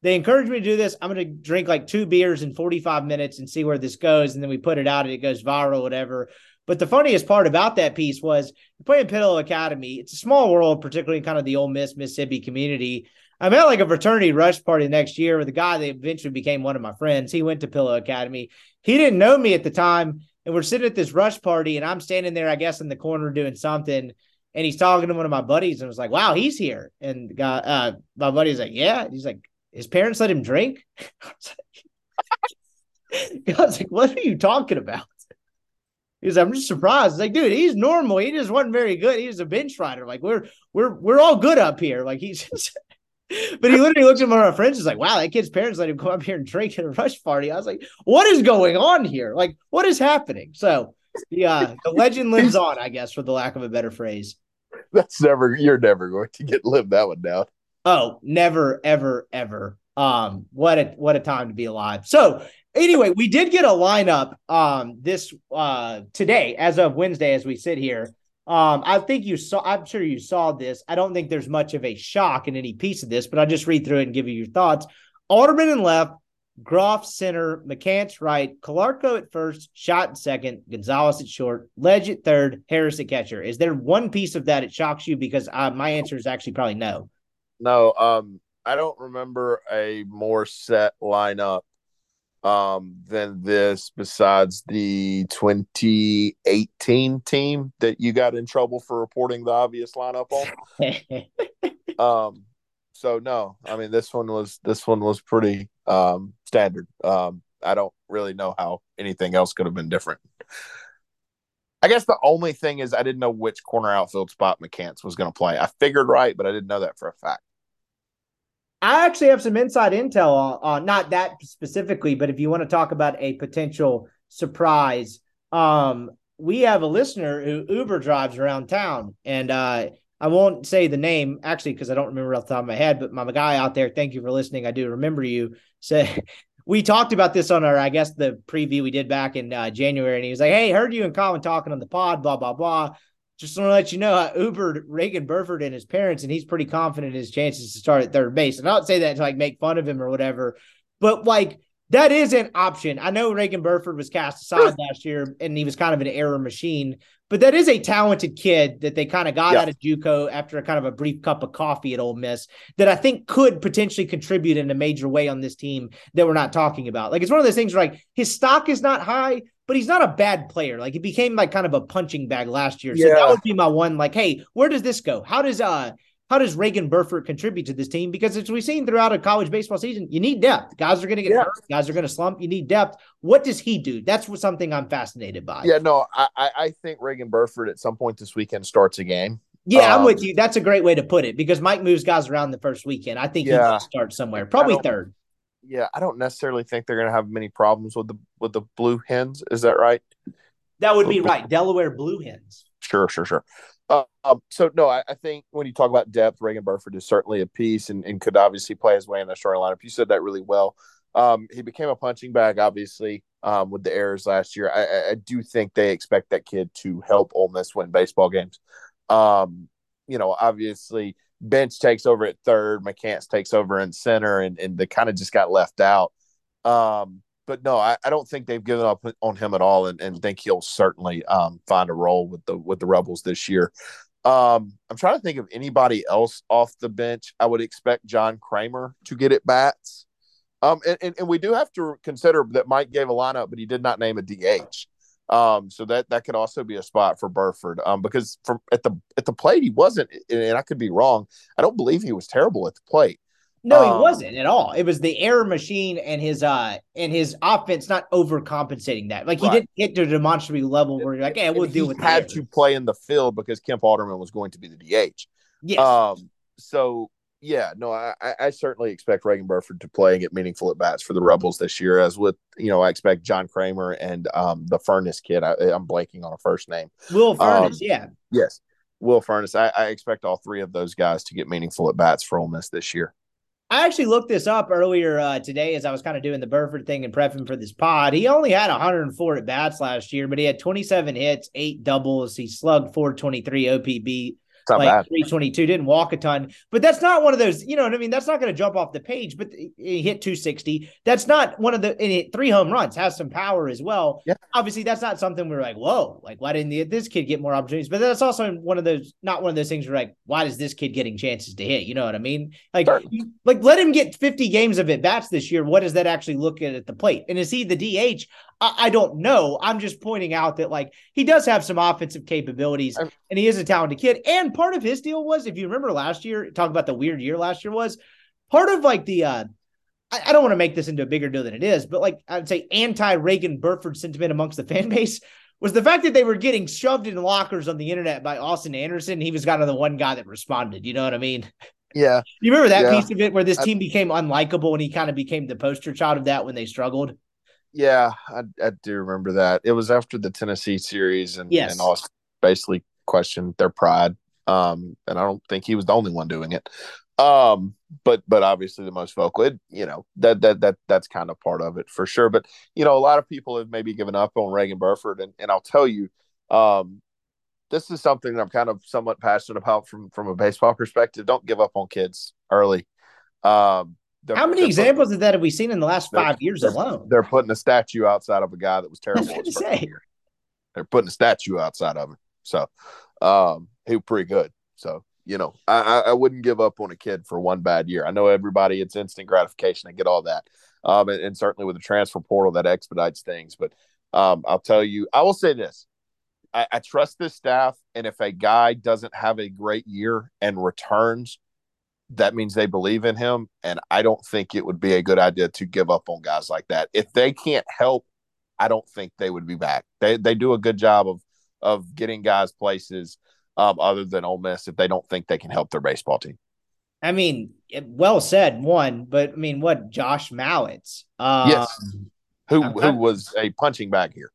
They encouraged me to do this. I'm going to drink like two beers in 45 minutes and see where this goes. And then we put it out and it goes viral, whatever. But the funniest part about that piece was playing Pillow Academy. It's a small world, particularly kind of the Ole Miss, Mississippi community. I'm at like a fraternity rush party next year with a guy that eventually became one of my friends. He went to Pillow Academy. He didn't know me at the time. And we're sitting at this rush party, and I'm standing there, I guess, in the corner doing something. And he's talking to one of my buddies and was like, wow, he's here. And the guy, uh, my buddy's like, yeah. he's like, his parents let him drink. (laughs) I was like, what are you talking about? He's I'm just surprised. like, dude, he's normal. He just wasn't very good. He was a bench rider. Like, we're we're we're all good up here. Like he's (laughs) just but he literally looked at one of our friends. He's like, wow, that kid's parents let him come up here and drink at a rush party. I was like, what is going on here? Like, what is happening? So the uh, the legend lives on, I guess, for the lack of a better phrase. That's never you're never going to get live that one down. Oh, never, ever, ever. Um, what a what a time to be alive. So anyway, we did get a lineup um this uh today as of Wednesday as we sit here. Um, I think you saw I'm sure you saw this. I don't think there's much of a shock in any piece of this, but I'll just read through it and give you your thoughts. Alderman and left, Groff center, McCants right, Calarco at first, shot at second, Gonzalez at short, Ledge at third, Harris at catcher. Is there one piece of that that shocks you? Because uh, my answer is actually probably no. No, um, I don't remember a more set lineup um, than this besides the 2018 team that you got in trouble for reporting the obvious lineup on. (laughs) um, so no, I mean this one was this one was pretty um, standard. Um, I don't really know how anything else could have been different. I guess the only thing is I didn't know which corner outfield spot McCants was going to play. I figured right, but I didn't know that for a fact. I actually have some inside intel on, on not that specifically, but if you want to talk about a potential surprise, um, we have a listener who Uber drives around town, and uh, I won't say the name actually because I don't remember off the top of my head. But my guy out there, thank you for listening. I do remember you. Say we talked about this on our, I guess, the preview we did back in uh, January, and he was like, "Hey, heard you and Colin talking on the pod, blah blah blah." just want to let you know, I Ubered Reagan Burford and his parents, and he's pretty confident in his chances to start at third base. And I don't say that to like make fun of him or whatever, but like that is an option. I know Reagan Burford was cast aside last year, and he was kind of an error machine, but that is a talented kid that they kind of got yeah. out of JUCO after a kind of a brief cup of coffee at Ole Miss that I think could potentially contribute in a major way on this team that we're not talking about. Like it's one of those things where like his stock is not high, but he's not a bad player. Like he became like kind of a punching bag last year. So yeah. that would be my one. Like, hey, where does this go? How does uh how does Reagan Burford contribute to this team? Because as we've seen throughout a college baseball season, you need depth. Guys are going to get yeah. hurt. Guys are going to slump. You need depth. What does he do? That's what, something I'm fascinated by. Yeah, no, I, I think Reagan Burford at some point this weekend starts a game. Yeah, um, I'm with you. That's a great way to put it because Mike moves guys around the first weekend. I think yeah. he start somewhere, probably third yeah, I don't necessarily think they're going to have many problems with the with the blue hens. Is that right? That would be right. Delaware blue hens. Sure, sure, sure. Um, so no, I, I, think when you talk about depth, Reagan Burford is certainly a piece and, and could obviously play his way in the starting lineup. You said that really well. Um, he became a punching bag, obviously, um, with the errors last year. I, I, do think they expect that kid to help Ole Miss win baseball games. Um, you know, obviously Bench takes over at third, McCants takes over in center, and, and they kind of just got left out. Um, but no, I, I, don't think they've given up on him at all, and, and think he'll certainly um, find a role with the with the Rebels this year. Um, I'm trying to think of anybody else off the bench. I would expect John Kramer to get at bats. Um, and, and, and we do have to consider that Mike gave a lineup, but he did not name a DH. Um, so that that could also be a spot for Burford. Um, because from at the at the plate he wasn't, and I could be wrong. I don't believe he was terrible at the plate. No, um, he wasn't at all. It was the error machine and his uh and his offense not overcompensating that. Like he right. didn't get to a demonstrably level where you're like, yeah, we'll deal with. Had to play in the field because Kemp Alderman was going to be the DH. Yes. Um. So yeah, no, I, I certainly expect Reagan Burford to play and get meaningful at bats for the Rebels this year. As with you know, I expect John Kramer and um, the Furniss kid. I, am blanking on a first name. Will Furniss, um, yeah, yes, Will Furniss. I, I, expect all three of those guys to get meaningful at bats for Ole Miss this year. I actually looked this up earlier uh, today as I was kind of doing the Burford thing and prepping for this pod. He only had 104 at bats last year, but he had 27 hits, eight doubles. He slugged 423 OPB like bad. 322 didn't walk a ton. But that's not one of those you know what i mean? That's not going to jump off the page but he hit 260 that's not one of the and it, three home runs has some power as well. Yeah. obviously that's not something we're like whoa like why didn't the, this kid get more opportunities? But that's also one of those not one of those things where like why does this kid getting chances to hit? You know what i mean? Like like let him get 50 games of at bats this year. What does that actually look at at the plate? And is he the dh I, I don't know. I'm just pointing out that like he does have some offensive capabilities and he is a talented kid. And part of his deal was, if you remember last year, talk about the weird year last year was part of like the uh I, I don't want to make this into a bigger deal than it is, but like I'd say anti-Reagan Burford sentiment amongst the fan (laughs) base was the fact that they were getting shoved in lockers on the internet by Austin Anderson. He was kind of the one guy that responded. You know what I mean? Yeah. You remember that yeah. piece of it where this team became unlikable and he kind of became the poster child of that when they struggled? Yeah, I, I do remember that. It was after the Tennessee series, and yes. and Austin basically questioned their pride. Um, and I don't think he was the only one doing it. Um, but but obviously the most vocal. It, you know that that that that's kind of part of it for sure. But you know, a lot of people have maybe given up on Reagan Burford, and and I'll tell you, um, this is something that I'm kind of somewhat passionate about from from a baseball perspective. Don't give up on kids early. Um, They're, How many examples of that have we seen in the last five years they're- alone? They're putting a statue outside of a guy that was terrible. I was say. year. They're putting a statue outside of him. So, um, he was pretty good. So, you know, I, I I wouldn't give up on a kid for one bad year. I know everybody, it's instant gratification. I get all that. Um, and, and certainly with the transfer portal, that expedites things. But um, I'll tell you, I will say this I, I trust this staff. And if a guy doesn't have a great year and returns, that means they believe in him. And I don't think it would be a good idea to give up on guys like that. If they can't help, I don't think they would be back. They they do a good job of of getting guys places um, other than Ole Miss if they don't think they can help their baseball team. I mean, well said, one, but I mean, what Josh Mallitz? Um, Yes. Who who was a punching bag here?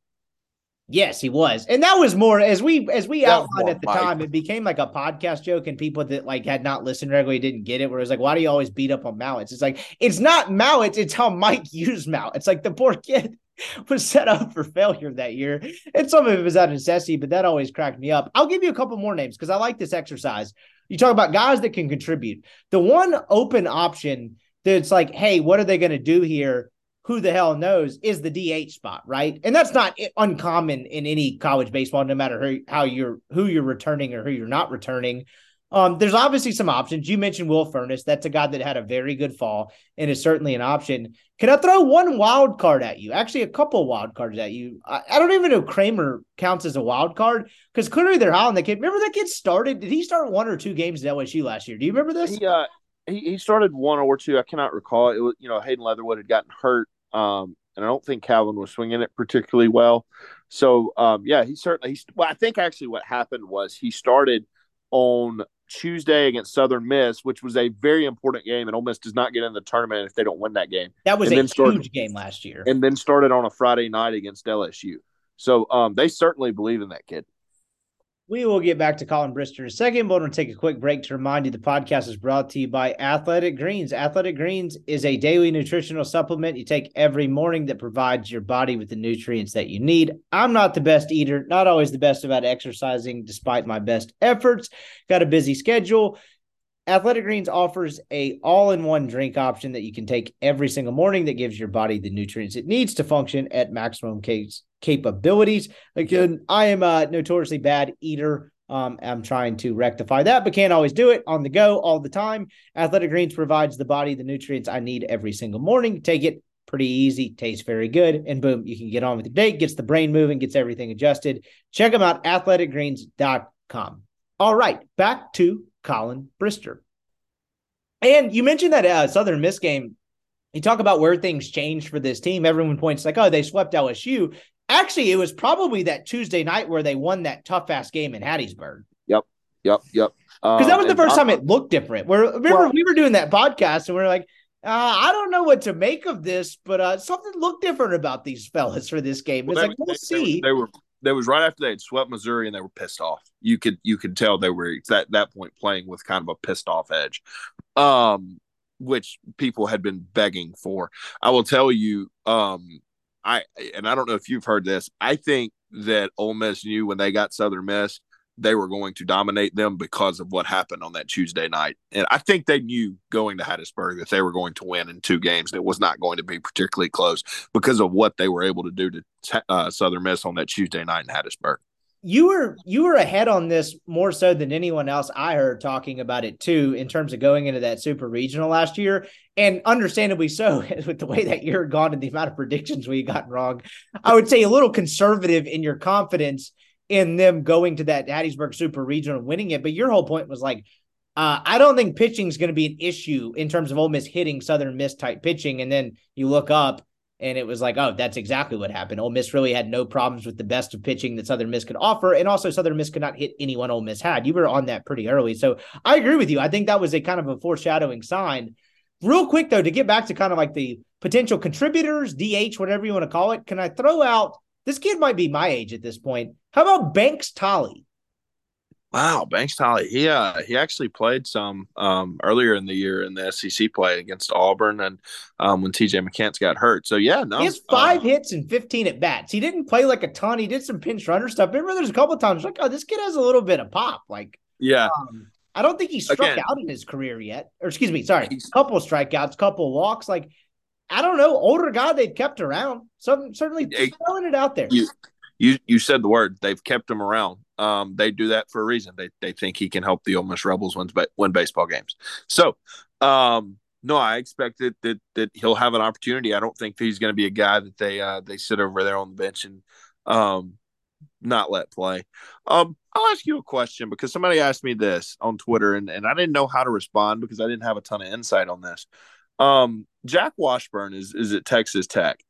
Yes, he was, and that was more as we as we That outlined at the Mike. time. It became like a podcast joke, and people that like had not listened regularly didn't get it. Where it was like, why do you always beat up on Mallitz? It's like it's not Mallitz; it's how Mike (laughs) used Mallitz. It's like the poor kid (laughs) was set up for failure that year, and some of it was out of necessity. But that always cracked me up. I'll give you a couple more names because I like this exercise. You talk about guys that can contribute. The one open option that's like, hey, what are they going to do here? Who the hell knows is the DH spot, right? And that's not uncommon in any college baseball, no matter who, how you're who you're returning or who you're not returning. Um, there's obviously some options. You mentioned Will Furniss. That's a guy that had a very good fall and is certainly an option. Can I throw one wild card at you? Actually, a couple wild cards at you. I, I don't even know Kramer counts as a wild card because clearly they're high on the kid. Remember that kid started? Did he start one or two games at LSU last year? Do you remember this? He uh he, he started one or two. I cannot recall. It was you know Hayden Leatherwood had gotten hurt, um, and I don't think Calvin was swinging it particularly well. So um, yeah, he certainly. He's, well, I think actually what happened was he started on Tuesday against Southern Miss, which was a very important game, and Ole Miss does not get in the tournament if they don't win that game, That was and a then started- huge game last year. and then started on a Friday night against LSU. So um, they certainly believe in that kid. We will get back to Colin Brister in a second, but we're going to take a quick break to remind you the podcast is brought to you by Athletic Greens. Athletic Greens is a daily nutritional supplement you take every morning that provides your body with the nutrients that you need. I'm not the best eater, not always the best about exercising, despite my best efforts. Got a busy schedule. Athletic Greens offers a all-in-one drink option that you can take every single morning that gives your body the nutrients it needs to function at maximum case capabilities. Again, I am a notoriously bad eater. Um, I'm trying to rectify that, but can't always do it on the go all the time. Athletic Greens provides the body the nutrients I need every single morning. Take it pretty easy, tastes very good, and boom, you can get on with the day, gets the brain moving, gets everything adjusted. Check them out, athleticgreens.com. All right, back to Colin Brister. And you mentioned that uh, Southern Miss game. You talk about where things changed for this team. Everyone points like, oh, they swept LSU. Actually, it was probably that Tuesday night where they won that tough ass game in Hattiesburg. Yep, yep. Yep. Because Um, that was the first I- time it looked different. Where remember Well- we were doing that podcast and we are like, uh, I don't know what to make of this, but uh, something looked different about these fellas for this game. Well, it's they- like we'll they- see. They, were they was right after they had swept Missouri and they were pissed off. You could you could tell they were at that point playing with kind of a pissed off edge, um, which people had been begging for. I will tell you, um, I and I don't know if you've heard this. I think that Ole Miss knew when they got Southern Miss they were going to dominate them because of what happened on that Tuesday night. And I think they knew going to Hattiesburg that they were going to win in two games. And it was not going to be particularly close because of what they were able to do to uh, Southern Miss on that Tuesday night in Hattiesburg. you were you were ahead on this more so than anyone else I heard talking about it too in terms of going into that super regional last year and understandably so (laughs) with the way that had gone and the amount of predictions we got wrong I would say a little conservative in your confidence in them going to that Hattiesburg super regional and winning it but your whole point was like uh, I don't think pitching is going to be an issue in terms of Ole Miss hitting Southern Miss type pitching and then you look up and it was like, oh, that's exactly what happened. Ole Miss really had no problems with the best of pitching that Southern Miss could offer. And also, Southern Miss could not hit anyone Ole Miss had. You were on that pretty early. So I agree with you. I think that was a kind of a foreshadowing sign. Real quick, though, to get back to kind of like the potential contributors, DH, whatever you want to call it, can I throw out this kid might be my age at this point? How about Banks Tolley? Wow, Banks Tolley. He uh he actually played some um earlier in the year in the SEC play against Auburn and um when TJ McCants got hurt. So yeah, no. He has five uh, hits and 15 at bats. He didn't play like a ton. He did some pinch runner stuff. Remember, there's a couple of times like, oh, this kid has a little bit of pop. Like, Yeah. um, I don't think he struck Again. out in his career yet. Or excuse me, sorry, He's- couple strikeouts, couple walks. Like I don't know, older guy they've kept around. Some certainly Hey, throwing it out there. You you you said the word. They've kept him around. Um, they do that for a reason. They they think he can help the Ole Miss Rebels win win baseball games. So, um, no, I expect that that that he'll have an opportunity. I don't think he's going to be a guy that they uh they sit over there on the bench and um not let play. Um, I'll ask you a question because somebody asked me this on Twitter and and I didn't know how to respond because I didn't have a ton of insight on this. Um, Jack Washburn is is at Texas Tech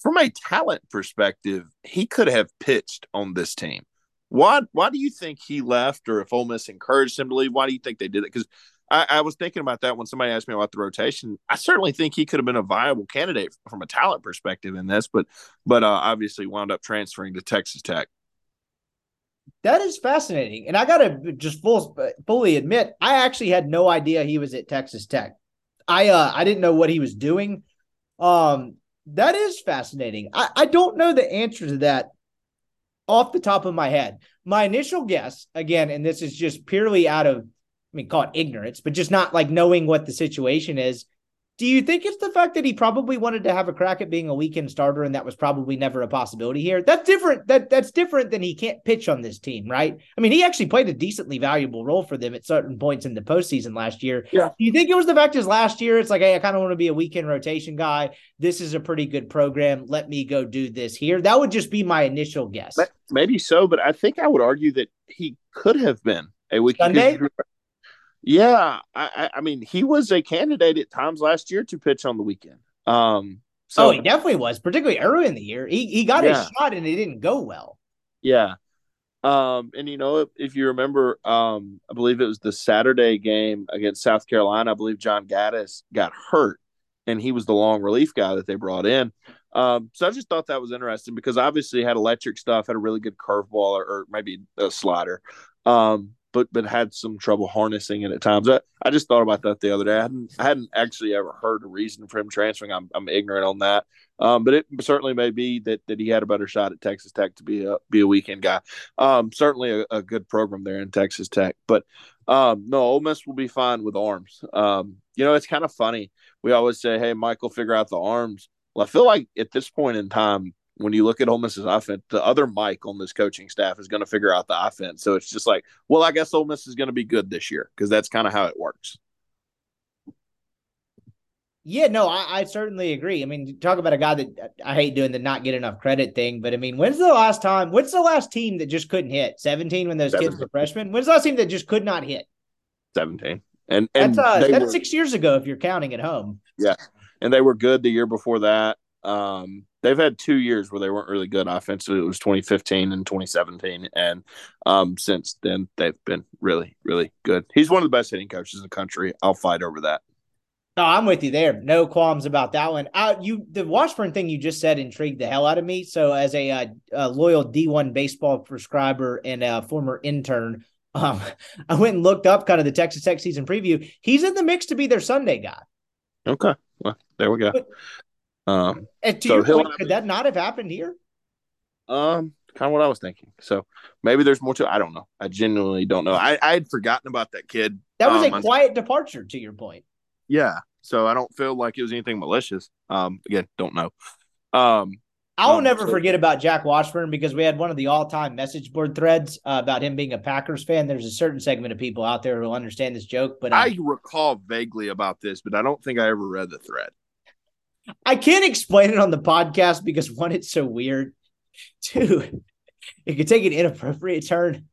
from a talent perspective, he could have pitched on this team. Why? Why do you think he left, or if Ole Miss encouraged him to leave? Why do you think they did it? Because I, I, was thinking about that when somebody asked me about the rotation. I certainly think he could have been a viable candidate from a talent perspective in this, but but uh, obviously wound up transferring to Texas Tech. That is fascinating, and I gotta just full fully admit, I actually had no idea he was at Texas Tech. I uh I didn't know what he was doing. Um, that is fascinating. I, I don't know the answer to that off the top of my head. My initial guess, again, and this is just purely out of, I mean, call it ignorance, but just not like knowing what the situation is. Do you think it's the fact that he probably wanted to have a crack at being a weekend starter and that was probably never a possibility here? That's different. That that's different than he can't pitch on this team, right? I mean, he actually played a decently valuable role for them at certain points in the postseason last year. Yeah. Do you think it was the fact is last year it's like, hey, I kind of want to be a weekend rotation guy. This is a pretty good program. Let me go do this here. That would just be my initial guess. Maybe so, but I think I would argue that he could have been a weekend. Sunday? Yeah, I, I, mean, he was a candidate at times last year to pitch on the weekend. Um, so oh, he definitely was, particularly early in the year. He he got Yeah. his shot and it didn't go well. Yeah. Um, and you know, if, if you remember, um, I believe it was the Saturday game against South Carolina. I believe John Gaddis got hurt, and he was the long relief guy that they brought in. Um, so I just thought that was interesting because obviously he had electric stuff, had a really good curveball or, or maybe a slider, um, but but had some trouble harnessing it at times. I, I just thought about that the other day. I hadn't I hadn't actually ever heard a reason for him transferring. I'm I'm ignorant on that. Um, but it certainly may be that that he had a better shot at Texas Tech to be a be a weekend guy. Um, certainly a, a good program there in Texas Tech. But um, no, Ole Miss will be fine with arms. Um, you know, it's kind of funny. We always say, "Hey, Michael, figure out the arms." Well, I feel like at this point in time, when you look at Ole Miss's offense, the other Mike on this coaching staff is going to figure out the offense. So it's just like, well, I guess Ole Miss is going to be good this year because that's kind of how it works. Yeah, no, I, I certainly agree. I mean, talk about a guy that I hate doing the not get enough credit thing, but I mean, when's the last time? When's the last team that just couldn't hit? Seventeen when those kids were freshmen. When's the last team that just could not hit? Seventeen, and and That's uh, that's were- six years ago if you're counting at home. Yeah, and they were good the year before that. Um, they've had two years where they weren't really good offensively. It was 2015 and 2017, and um, since then they've been really, really good. He's one of the best hitting coaches in the country. I'll fight over that. No, I'm with you there. No qualms about that one. Uh, you the Washburn thing you just said intrigued the hell out of me. So, as a, uh, a loyal D1 baseball prescriber and a former intern, (laughs) um, I went and looked up kind of the Texas Tech season preview. He's in the mix to be their Sunday guy. Okay, well there we go. But- Um, And to So your point, could that not have happened here? um, kind of what I was thinking. So maybe there's more to. I don't know. I genuinely don't know. I I had forgotten about that kid. That was um, a I- quiet departure. To your point. yeah. So I don't feel like it was anything malicious. Um, again, don't know. Um, I'll Um, never so- forget about Jack Washburn because we had one of the all-time message board threads uh, about him being a Packers fan. There's a certain segment of people out there who will understand this joke, but uh, I recall vaguely about this, but I don't think I ever read the thread. I can't explain it on the podcast because one, it's so weird. Two, it could take an inappropriate turn.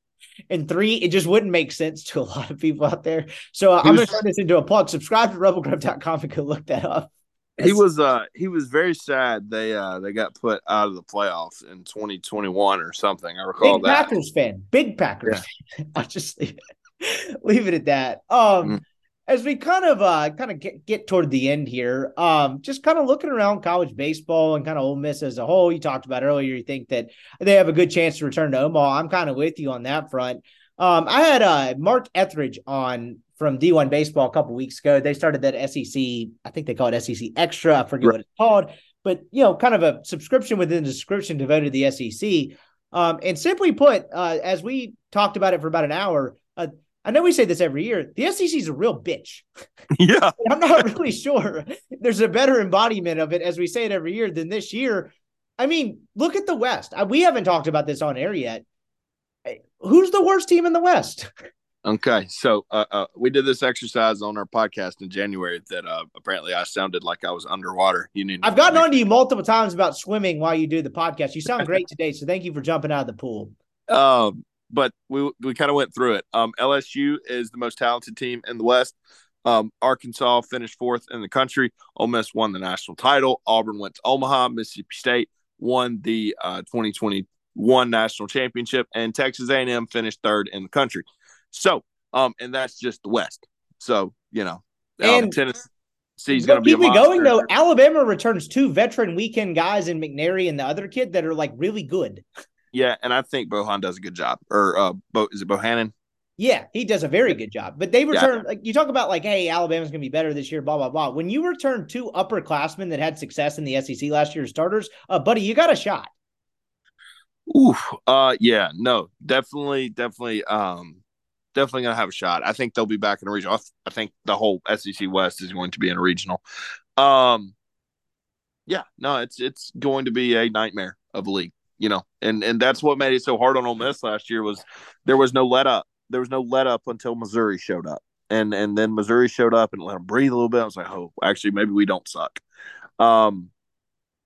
And three, it just wouldn't make sense to a lot of people out there. So uh, I'm going to turn this into a plug. Subscribe to rebelgrove.com and go look that up. He was uh he was very sad they uh they got put out of the playoffs in 2021 or something. I recall Big that. Packers fan. Big Packers fan. (laughs) I'll just leave it, leave it at that. Um, Mm. As we kind of uh kind of get, get toward the end here, um, just kind of looking around college baseball and kind of Ole Miss as a whole. You talked about earlier, you think that they have a good chance to return to Omaha. I'm kind of with you on that front. Um, I had uh Mark Etheridge on from D1 baseball a couple weeks ago. They started that SEC, I think they call it SEC Extra. I forget Right. what it's called, but you know, kind of a subscription within the subscription devoted to the SEC. Um, and simply put, uh, as we talked about it for about an hour, uh, I know we say this every year. The SEC is a real bitch. (laughs) Yeah. (laughs) I'm not really sure there's a better embodiment of it as we say it every year than this year. I mean, look at the West. We haven't talked about this on air yet. Who's the worst team in the West? (laughs) Okay, so uh, uh, we did this exercise on our podcast in January that uh, apparently I sounded like I was underwater. You need. I've gotten on to you multiple times about swimming while you do the podcast. You sound great today, so thank you for jumping out of the pool. Um, but we we kind of went through it. Um, LSU is the most talented team in the West. Um, Arkansas finished fourth in the country. Ole Miss won the national title. Auburn went to Omaha. Mississippi State won the uh, 2021 national championship, and Texas A&M finished third in the country. So, um, and that's just the West. So, you know, um, And- Tennessee's going to be keep it going though. Alabama returns two veteran weekend guys in McNairy and the other kid that are like really good. Yeah, and I think Bohan does a good job. Or uh, Bo, is it Bohannon? Yeah, he does a very good job. But they return like you talk about like, hey, Alabama's gonna be better this year, blah blah blah. When you return two upperclassmen that had success in the SEC last year as starters, uh, buddy, you got a shot. Ooh, uh, yeah, no, definitely, definitely, um, definitely gonna have a shot. I think they'll be back in a regional. I, th- I think the whole SEC West is going to be in a regional. Um, yeah, no, it's it's going to be a nightmare of a league, you know, and and that's what made it so hard on Ole Miss last year was there was no let up. There was no let up until Missouri showed up, and and then Missouri showed up and let them breathe a little bit. I was like, oh, actually, maybe we don't suck. Um,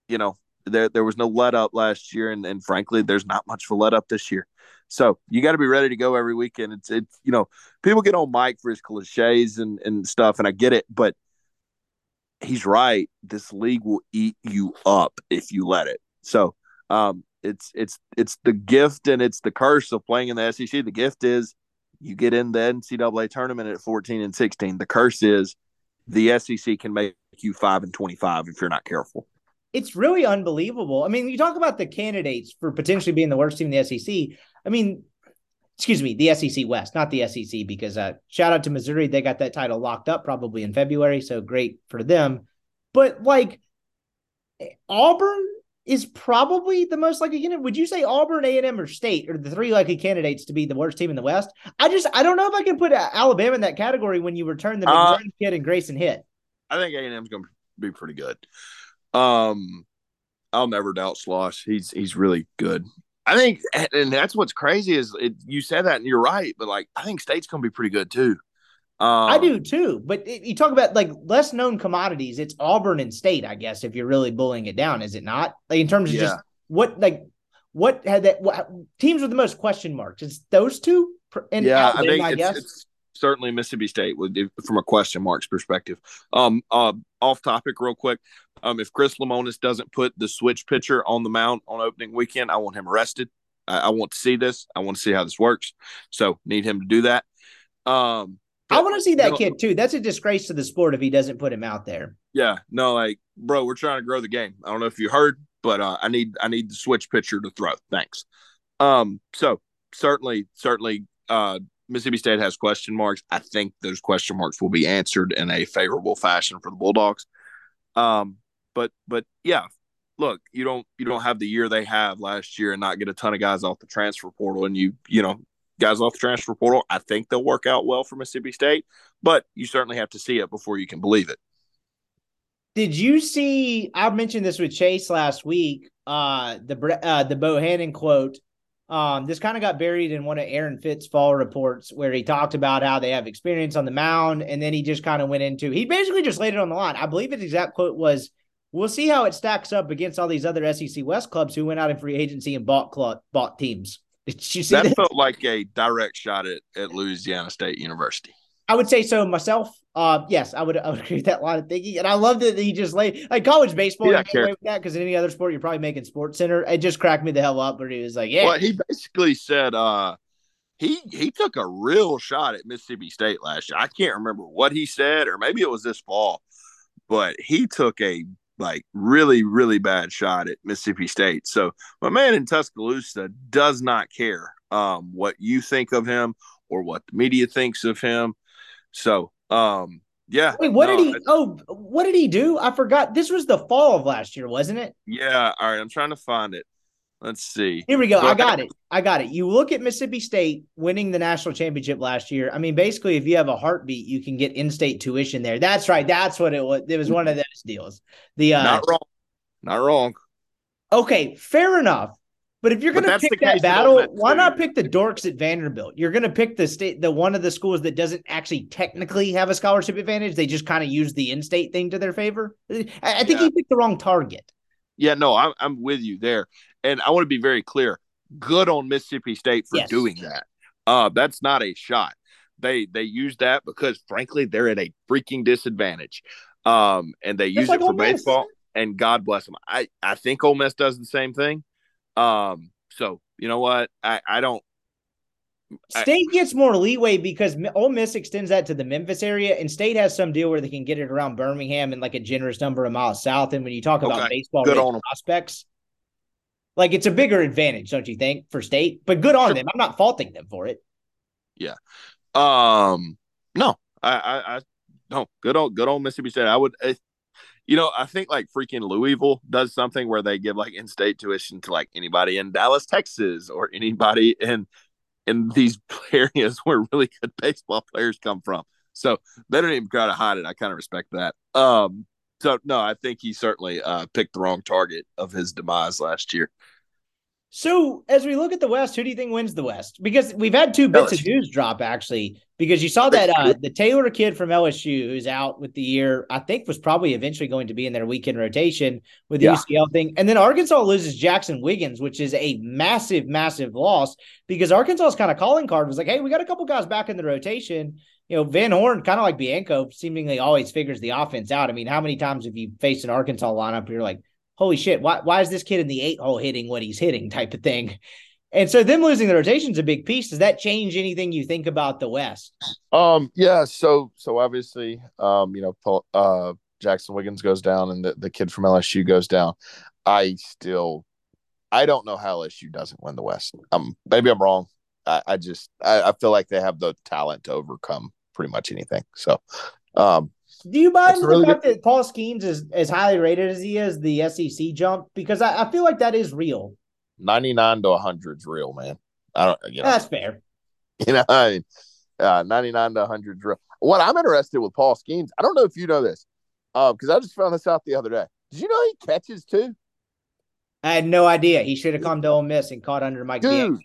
you know, there there was no let up last year, and, and frankly, there's not much a let up this year. So you got to be ready to go every weekend. It's it's you know people get on Mike for his cliches and and stuff, and I get it, but he's right. This league will eat you up if you let it. So um, it's it's it's the gift and it's the curse of playing in the SEC. The gift is you get in the NCAA tournament at 14 and 16. The curse is the SEC can make you five and 25 if you're not careful. It's really unbelievable. I mean, you talk about the candidates for potentially being the worst team in the SEC. I mean, excuse me, the SEC West, not the SEC, because uh, shout out to Missouri. They got that title locked up probably in February. So great for them. But like Auburn is probably the most likely candidate. Would you say Auburn, A&M, or State are the three likely candidates to be the worst team in the West? I just, I don't know if I can put Alabama in that category when you return the Uh, kid and Grayson Hitt. I think A&M's going to be pretty good. Um, I'll never doubt Slosh. He's he's really good. I think, and that's what's crazy is it, you said that and you're right, but like I think State's going to be pretty good too. Um, I do too, but it, you talk about like less known commodities. It's Auburn and State, I guess, if you're really bullying it down, is it not? Like in terms of Yeah. just what like what had that what, teams with the most question marks? It's those two and yeah, I Alabama, think I, guess. it's certainly Mississippi State with from a question marks perspective. Um, uh, off topic, real quick. Um, if Chris Lemonis doesn't put the switch pitcher on the mound on opening weekend, I want him arrested. I, I want to see this. I want to see how this works. So need him to do that. Um, I want to see that no, kid too. That's a disgrace to the sport if he doesn't put him out there. Yeah, no, like, bro, we're trying to grow the game. I don't know if you heard, but uh, I need I need the switch pitcher to throw. Thanks. Um, so certainly, certainly, uh, Mississippi State has question marks. I think those question marks will be answered in a favorable fashion for the Bulldogs. Um, but but yeah, look, you don't you don't have the year they have last year and not get a ton of guys off the transfer portal, and you you know guys off the transfer portal. I think they'll work out well for Mississippi State, but you certainly have to see it before you can believe it. Did you see? I mentioned this with Chase last week. Uh, the uh, the Bohannon quote. Um, this kind of got buried in one of Aaron Fitt's fall reports where he talked about how they have experience on the mound, and then he just kind of went into he basically just laid it on the line. I believe his exact quote was, "We'll see how it stacks up against all these other SEC West clubs who went out in free agency and bought club, bought teams." Did you see that felt like a direct shot at, at Louisiana State University. I would say so myself. Uh, yes, I would. I would agree with that line of thinking, and I love that he just laid like college baseball. Yeah, away with that because in any other sport, you're probably making Sports Center. It just cracked me the hell up, But he was like, "Yeah, Well, he basically said uh, he he took a real shot at Mississippi State last year. I can't remember what he said, or maybe it was this fall, but he took a like really really bad shot at Mississippi State. So my man in Tuscaloosa does not care um, what you think of him or what the media thinks of him. So um, yeah. Wait, what no, did he? Oh, what did he do? I forgot. This was the fall of last year, wasn't it? Yeah. All right. I'm trying to find it. Let's see. Here we go. Go I got ahead. it. I got it. You look at Mississippi State winning the national championship last year. I mean, basically, if you have a heartbeat, you can get in-state tuition there. That's right. That's what it was. It was one of those deals. The uh, Not wrong. Not wrong. okay, fair enough. But if you're going to pick the that battle, why not pick the dorks at Vanderbilt? You're going to pick the state, the one of the schools that doesn't actually technically have a scholarship advantage. They just kind of use the in-state thing to their favor. I, I think Yeah. you picked the wrong target. Yeah, no, I'm I'm with you there, and I want to be very clear. Good on Mississippi State for Yes. doing that. Uh, that's not a shot. They they use that because frankly they're at a freaking disadvantage. Um, and they use like it for Ole Miss. baseball. And God bless them. I I think Ole Miss does the same thing. Um, so you know what? I I don't. I- State gets more leeway because Ole Miss extends that to the Memphis area, and State has some deal where they can get it around Birmingham and like a generous number of miles south. And when you talk about Okay. baseball Good rich on 'em. prospects, like it's a bigger advantage, don't you think, for State? But good on Sure. them. I'm not faulting them for it. Yeah. Um, no, I, I, I no, good old, good old Mississippi State. I would, eh, you know, I think like freaking Louisville does something where they give like in-state tuition to like anybody in Dallas, Texas, or anybody in in these (laughs) areas where really good baseball players come from. So they don't even try to hide it. I kind of respect that. Um, so no, I think he certainly uh picked the wrong target of his demise last year. So as we look at the West, who do you think wins the West? Because we've had two bits of news drop actually. Because you saw that uh, the Taylor kid from LSU who's out with the year, I think was probably eventually going to be in their weekend rotation with the Yeah. UCL thing, and then Arkansas loses Jaxon Wiggins, which is a massive, massive loss because Arkansas's kind of calling card was like, hey, we got a couple guys back in the rotation. You know, Van Horn, kind of like Bianco, seemingly always figures the offense out. I mean, how many times have you faced an Arkansas lineup? You're like, holy shit, why, why is this kid in the eight hole hitting what he's hitting type of thing? And so them losing the rotation is a big piece. Does that change anything you think about the West? Um, yeah, so so obviously, um, you know, Paul, uh, Jaxon Wiggins goes down, and the, the kid from LSU goes down. I still, I don't know how LSU doesn't win the West. Um, maybe I'm wrong. I, I just, I, I feel like they have the talent to overcome pretty much anything. So, um, Do you buy That's into really the fact that Paul Skenes is as highly rated as he is the SEC jump? Because I, I feel like that is real. 99 to 100 is real, man. I don't, you know, That's fair. (laughs) you know, I mean, uh, 99 to 100 is real. What I'm interested with Paul Skenes, I don't know if you know this, um, because I just found this out the other day. Did you know he catches too? I had no idea. He should have come to Ole Miss and caught under Mike. Dude,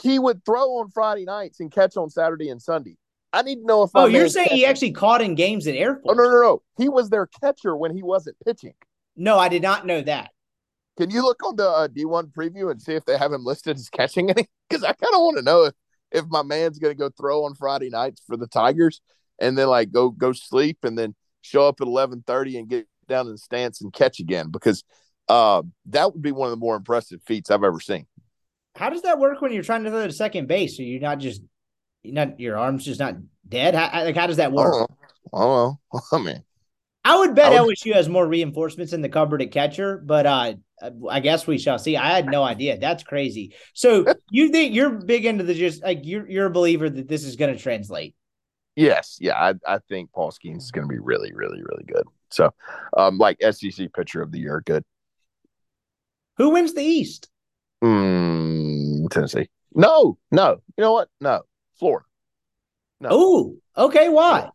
he would throw on Friday nights and catch on Saturday and Sunday. I need to know if. Oh, you're saying he actually caught in games in Air Oh no, no, no! He was their catcher when he wasn't pitching. No, I did not know that. Can you look on the uh, D1 preview and see if they have him listed as catching any? (laughs) Because I kind of want to know if if my man's going to go throw on Friday nights for the Tigers and then like go go sleep and then show up at eleven thirty and get down in the stance and catch again because uh, that would be one of the more impressive feats I've ever seen. How does that work when you're trying to throw to second base? Are you not just not your arm's just not dead? How, like how does that I work? don't know. I don't know. (laughs) I mean, I would bet I would- LSU has more reinforcements in the cupboard at catcher, but uh, I guess we shall see. I had no idea. That's crazy. So (laughs) you think you're big into the just like you're you're a believer that this is going to translate? Yes, yeah, I, I think Paul Skenes is going to be really, really, really good. So, um, like SEC pitcher of the year, good. Who wins the East? Mm, Tennessee. No, no. You know what? No, Florida. No, Oh, okay. Why?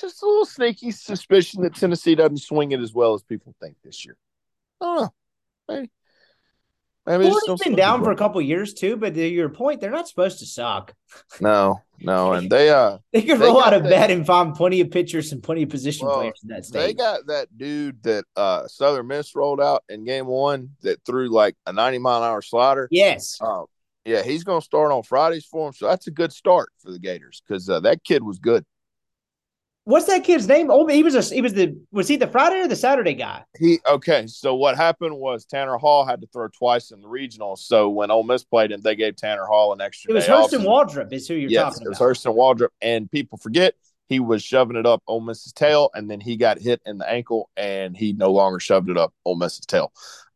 just a little sneaky suspicion that Tennessee doesn't swing it as well as people think this year. I don't know. Maybe. Maybe just been down for a couple years too, but to your point, they're not supposed to suck. (laughs) No, no, and they uh They could roll out of that- bed and find plenty of pitchers and plenty of position Well, players in that state. they got that dude that uh Southern Miss rolled out in game one that threw like a ninety mile an hour slider. yes. Um, yeah, he's going to start on Fridays for him, so that's a good start for the Gators because uh, that kid was good. What's that kid's name? Oh, he was a he was the was he the Friday or the Saturday guy? He okay. So what happened was Tanner Hall had to throw twice in the regional. So when Ole Miss played him, they gave Tanner Hall an extra. It was. Hurston Waldrop, is who you're Yes, talking it was about. Hurston Waldrop, and people forget he was shoving it up Ole Miss's tail, and then he got hit in the ankle, and he no longer shoved it up Ole Miss's tail.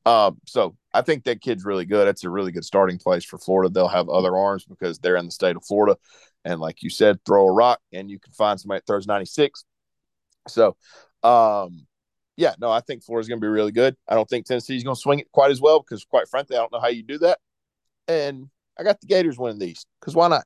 Um, so I think that kid's really good. It's a really good starting place for Florida. They'll have other arms because they're in the state of Florida, and like you said, throw a rock and you can find somebody that throws ninety six. So, um, Yeah, no, I think Florida's going to be really good. I don't think Tennessee's going to swing it quite as well because, quite frankly, I don't know how you do that. And I got the Gators winning these because why not?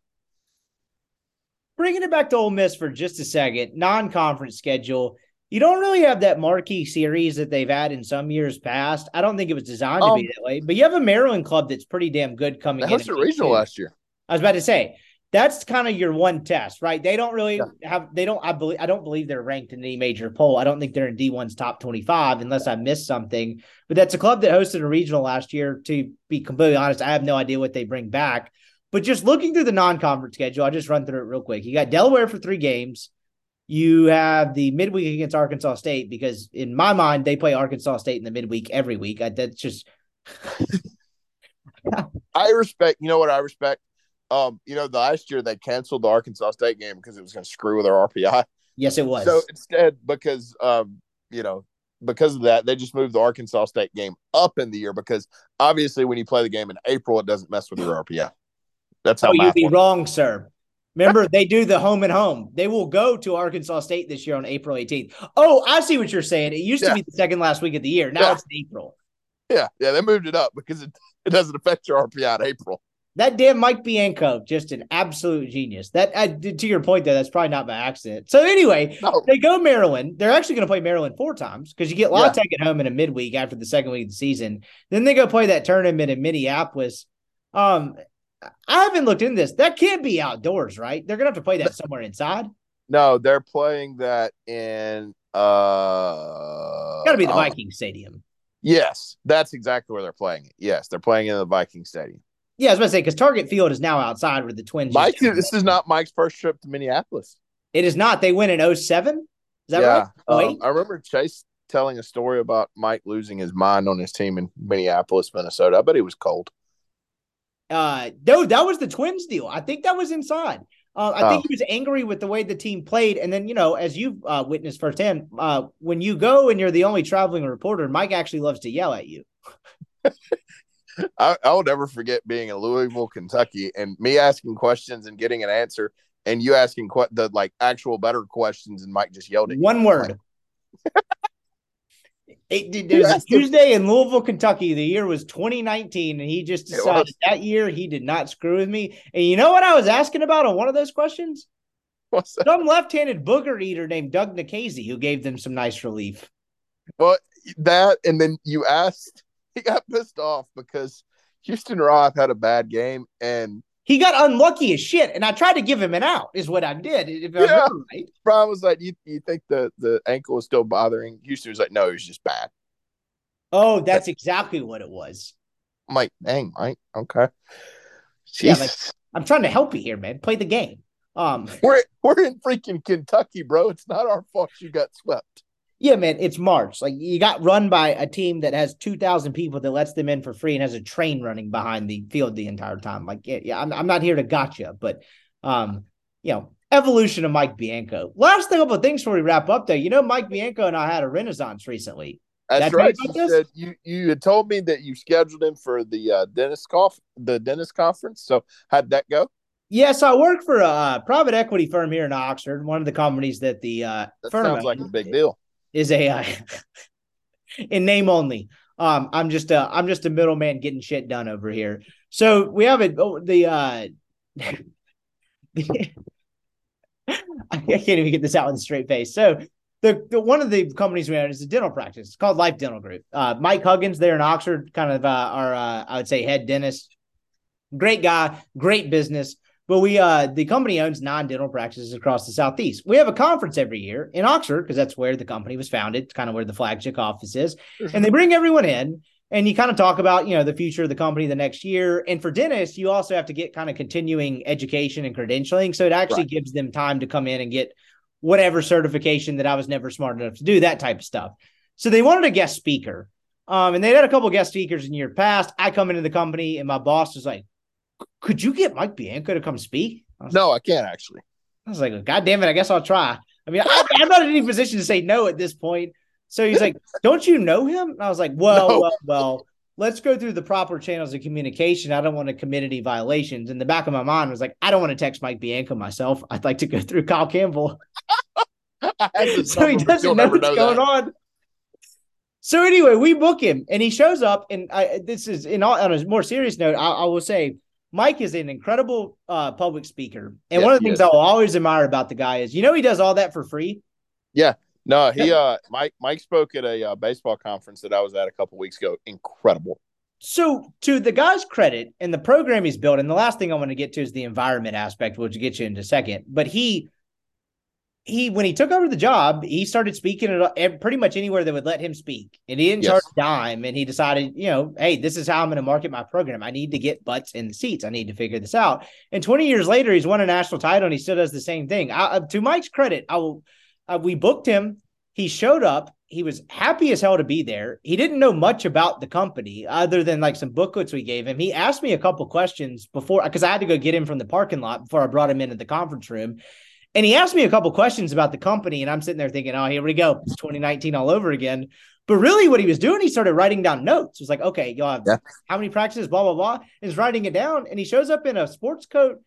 Bringing it back to Ole Miss for just a second, non-conference schedule. You don't really have that marquee series that they've had in some years past. I don't think it was designed to Um, be that way, but you have a Maryland club that's pretty damn good coming in. hosted a regional last year. I was about to say that's kind of your one test, right? They don't really have they don't I believe I don't believe they're ranked in any major poll. I don't think they're in D1's top 25 unless I missed something. But that's a club that hosted a regional last year. To be completely honest, I have no idea what they bring back. But just looking through the non-conference schedule, I'll just run through it real quick. You got Delaware for three games. You have the midweek against Arkansas State because in my mind they play Arkansas State in the midweek every week. I, that's just (laughs) I respect. You know what I respect? Um, you know, the last year they canceled the Arkansas State game because it was going to screw with their RPI. yes, it was. So instead, because um, you know, because of that, they just moved the Arkansas State game up in the year because obviously when you play the game in April, it doesn't mess with your RPI. That's how Oh, you'd be works. wrong, sir. Remember, they do the home and home. They will go to Arkansas State this year on April 18th. Oh, I see what you're saying. It used to be the second last week of the year. Now Yeah. it's April. Yeah, yeah, they moved it up because it, it doesn't affect your RPI in April. That damn Mike Bianco, just an absolute genius. That I, to your point, though, that's probably not by accident. So anyway, No, they go Maryland. They're actually going to play Maryland four times because you get La Tech at home in a midweek after the second week of the season. Then they go play that tournament in Minneapolis. Um, I haven't looked into this. That can't be outdoors, right? They're going to have to play that somewhere inside. no, they're playing that in uh Got to be the uh, Viking Stadium. Yes, that's exactly where they're playing it. Yes, they're playing in the Viking Stadium. Yeah, I was about to say because Target Field is now outside where the Twins. Mike, this is not Mike's first trip to Minneapolis. It is not. They win in 07? Is that yeah, right? Oh, um. I remember Chase telling a story about Mike losing his mind on his team in Minneapolis, Minnesota. I bet he was cold. Uh, no, that was the Twins deal. I think that was inside. Uh, I think Oh. he was angry with the way the team played. And then, you know, as you've uh, witnessed firsthand, uh, when you go and you're the only traveling reporter, Mike actually loves to yell at you. I, I will never forget being in Louisville, Kentucky, and me asking questions and getting an answer, and you asking que- the like actual better questions, and Mike just yelled at you. One word. (laughs) It, did- there was a Tuesday in Louisville, Kentucky. The year was 2019, and he just decided that year he did not screw with me. And you know what I was asking about on one of those questions? What's that? Some left-handed booger eater named Doug Nikhazy who gave them some nice relief. Well, that, and then you asked, he got pissed off because Houston Roth had a bad game, and He got unlucky as shit, and I tried to give him an out. Is what I did. If Yeah. remember right. Brian was like, "You, you think the the ankle is still bothering?" Houston was like, "No, he's just bad." Oh, that's exactly what it was. I'm like, "Dang, Mike, okay." Yeah, Jesus. like- I'm trying to help you here, man. Play the game. Um, we're (laughs) we're in freaking Kentucky, bro. It's not our fault you got swept. Yeah, man. It's March. Like you got run by a team that has two thousand people that lets them in for free and has a train running behind the field the entire time. Like, yeah, yeah I'm, I'm not here to gotcha, but um, you know, evolution of Mike Bianco. Last thing, couple of things before we wrap up, though. You know, Mike Bianco and I had a renaissance recently. That's That's right. You said you you had told me that you scheduled him for the uh, dentist conf- the dentist conference. So how'd that go? Yes, I work for a private equity firm here in Oxford. One of the companies that the uh, That firm sounds like a big deal. Is a uh, (laughs) in name only. Um, I'm just a I'm just a middleman getting shit done over here. So we have it. Oh, the uh, (laughs) I can't even get this out with a straight face. So the, the one of the companies we own is a dental practice. It's called Life Dental Group. Uh, Mike Huggins there in Oxford, kind of uh, our uh, I would say head dentist. Great guy, great business. But we uh the company owns nine dental practices across the southeast. We have a conference every year in Oxford because that's where the company was founded, It's kind of where the flagship office is. And they bring everyone in and you kind of talk about, you know, the future of the company the next year. And for dentists, you also have to get kind of continuing education and credentialing. So it actually Right. gives them time to come in and get whatever certification that I was never smart enough to do, that type of stuff. So they wanted a guest speaker. Um, and they had a couple guest speakers in year past. I come into the company and my boss was like, could you get Mike Bianco to come speak? I No, I can't actually. I was like, God damn it, I guess I'll try. I mean, I, I'm not in any position to say no at this point. So he's like, Don't you know him? And I was like, Well, No. well, well, let's go through the proper channels of communication. I don't want to commit any violations. In the back of my mind I was like, I don't want to text Mike Bianco myself. I'd like to go through Kyle Campbell. (laughs) I had this (laughs) so he doesn't know what's know going that. on. So anyway, we book him, and he shows up. And I, this is in all on a more serious note. I, I will say, Mike is an incredible uh, public speaker, and one of the things is. I will always admire about the guy is, you know, he does all that for free. Yeah, no, he uh Mike Mike spoke at a uh, baseball conference that I was at a couple weeks ago. Incredible. So, to the guy's credit and the program he's built, and the last thing I want to get to is the environment aspect, which will get you in a second. But he, he, when he took over the job, he started speaking at pretty much anywhere that would let him speak, and he didn't Yes. charge a dime. And he decided, you know, hey, this is how I'm going to market my program. I need to get butts in the seats. I need to figure this out. And 20 years later, he's won a national title, and he still does the same thing. I, uh, to Mike's credit, I will. Uh, we booked him. He showed up. He was happy as hell to be there. He didn't know much about the company other than like some booklets we gave him. He asked me a couple questions before because I had to go get him from the parking lot before I brought him into the conference room. And he asked me a couple questions about the company, and I'm sitting there thinking, "Oh, here we go, it's 2019 all over again." But really, what he was doing, he started writing down notes. It was like, "Okay, you'll have Yeah. how many practices, blah blah blah." He's writing it down, and he shows up in a sports coat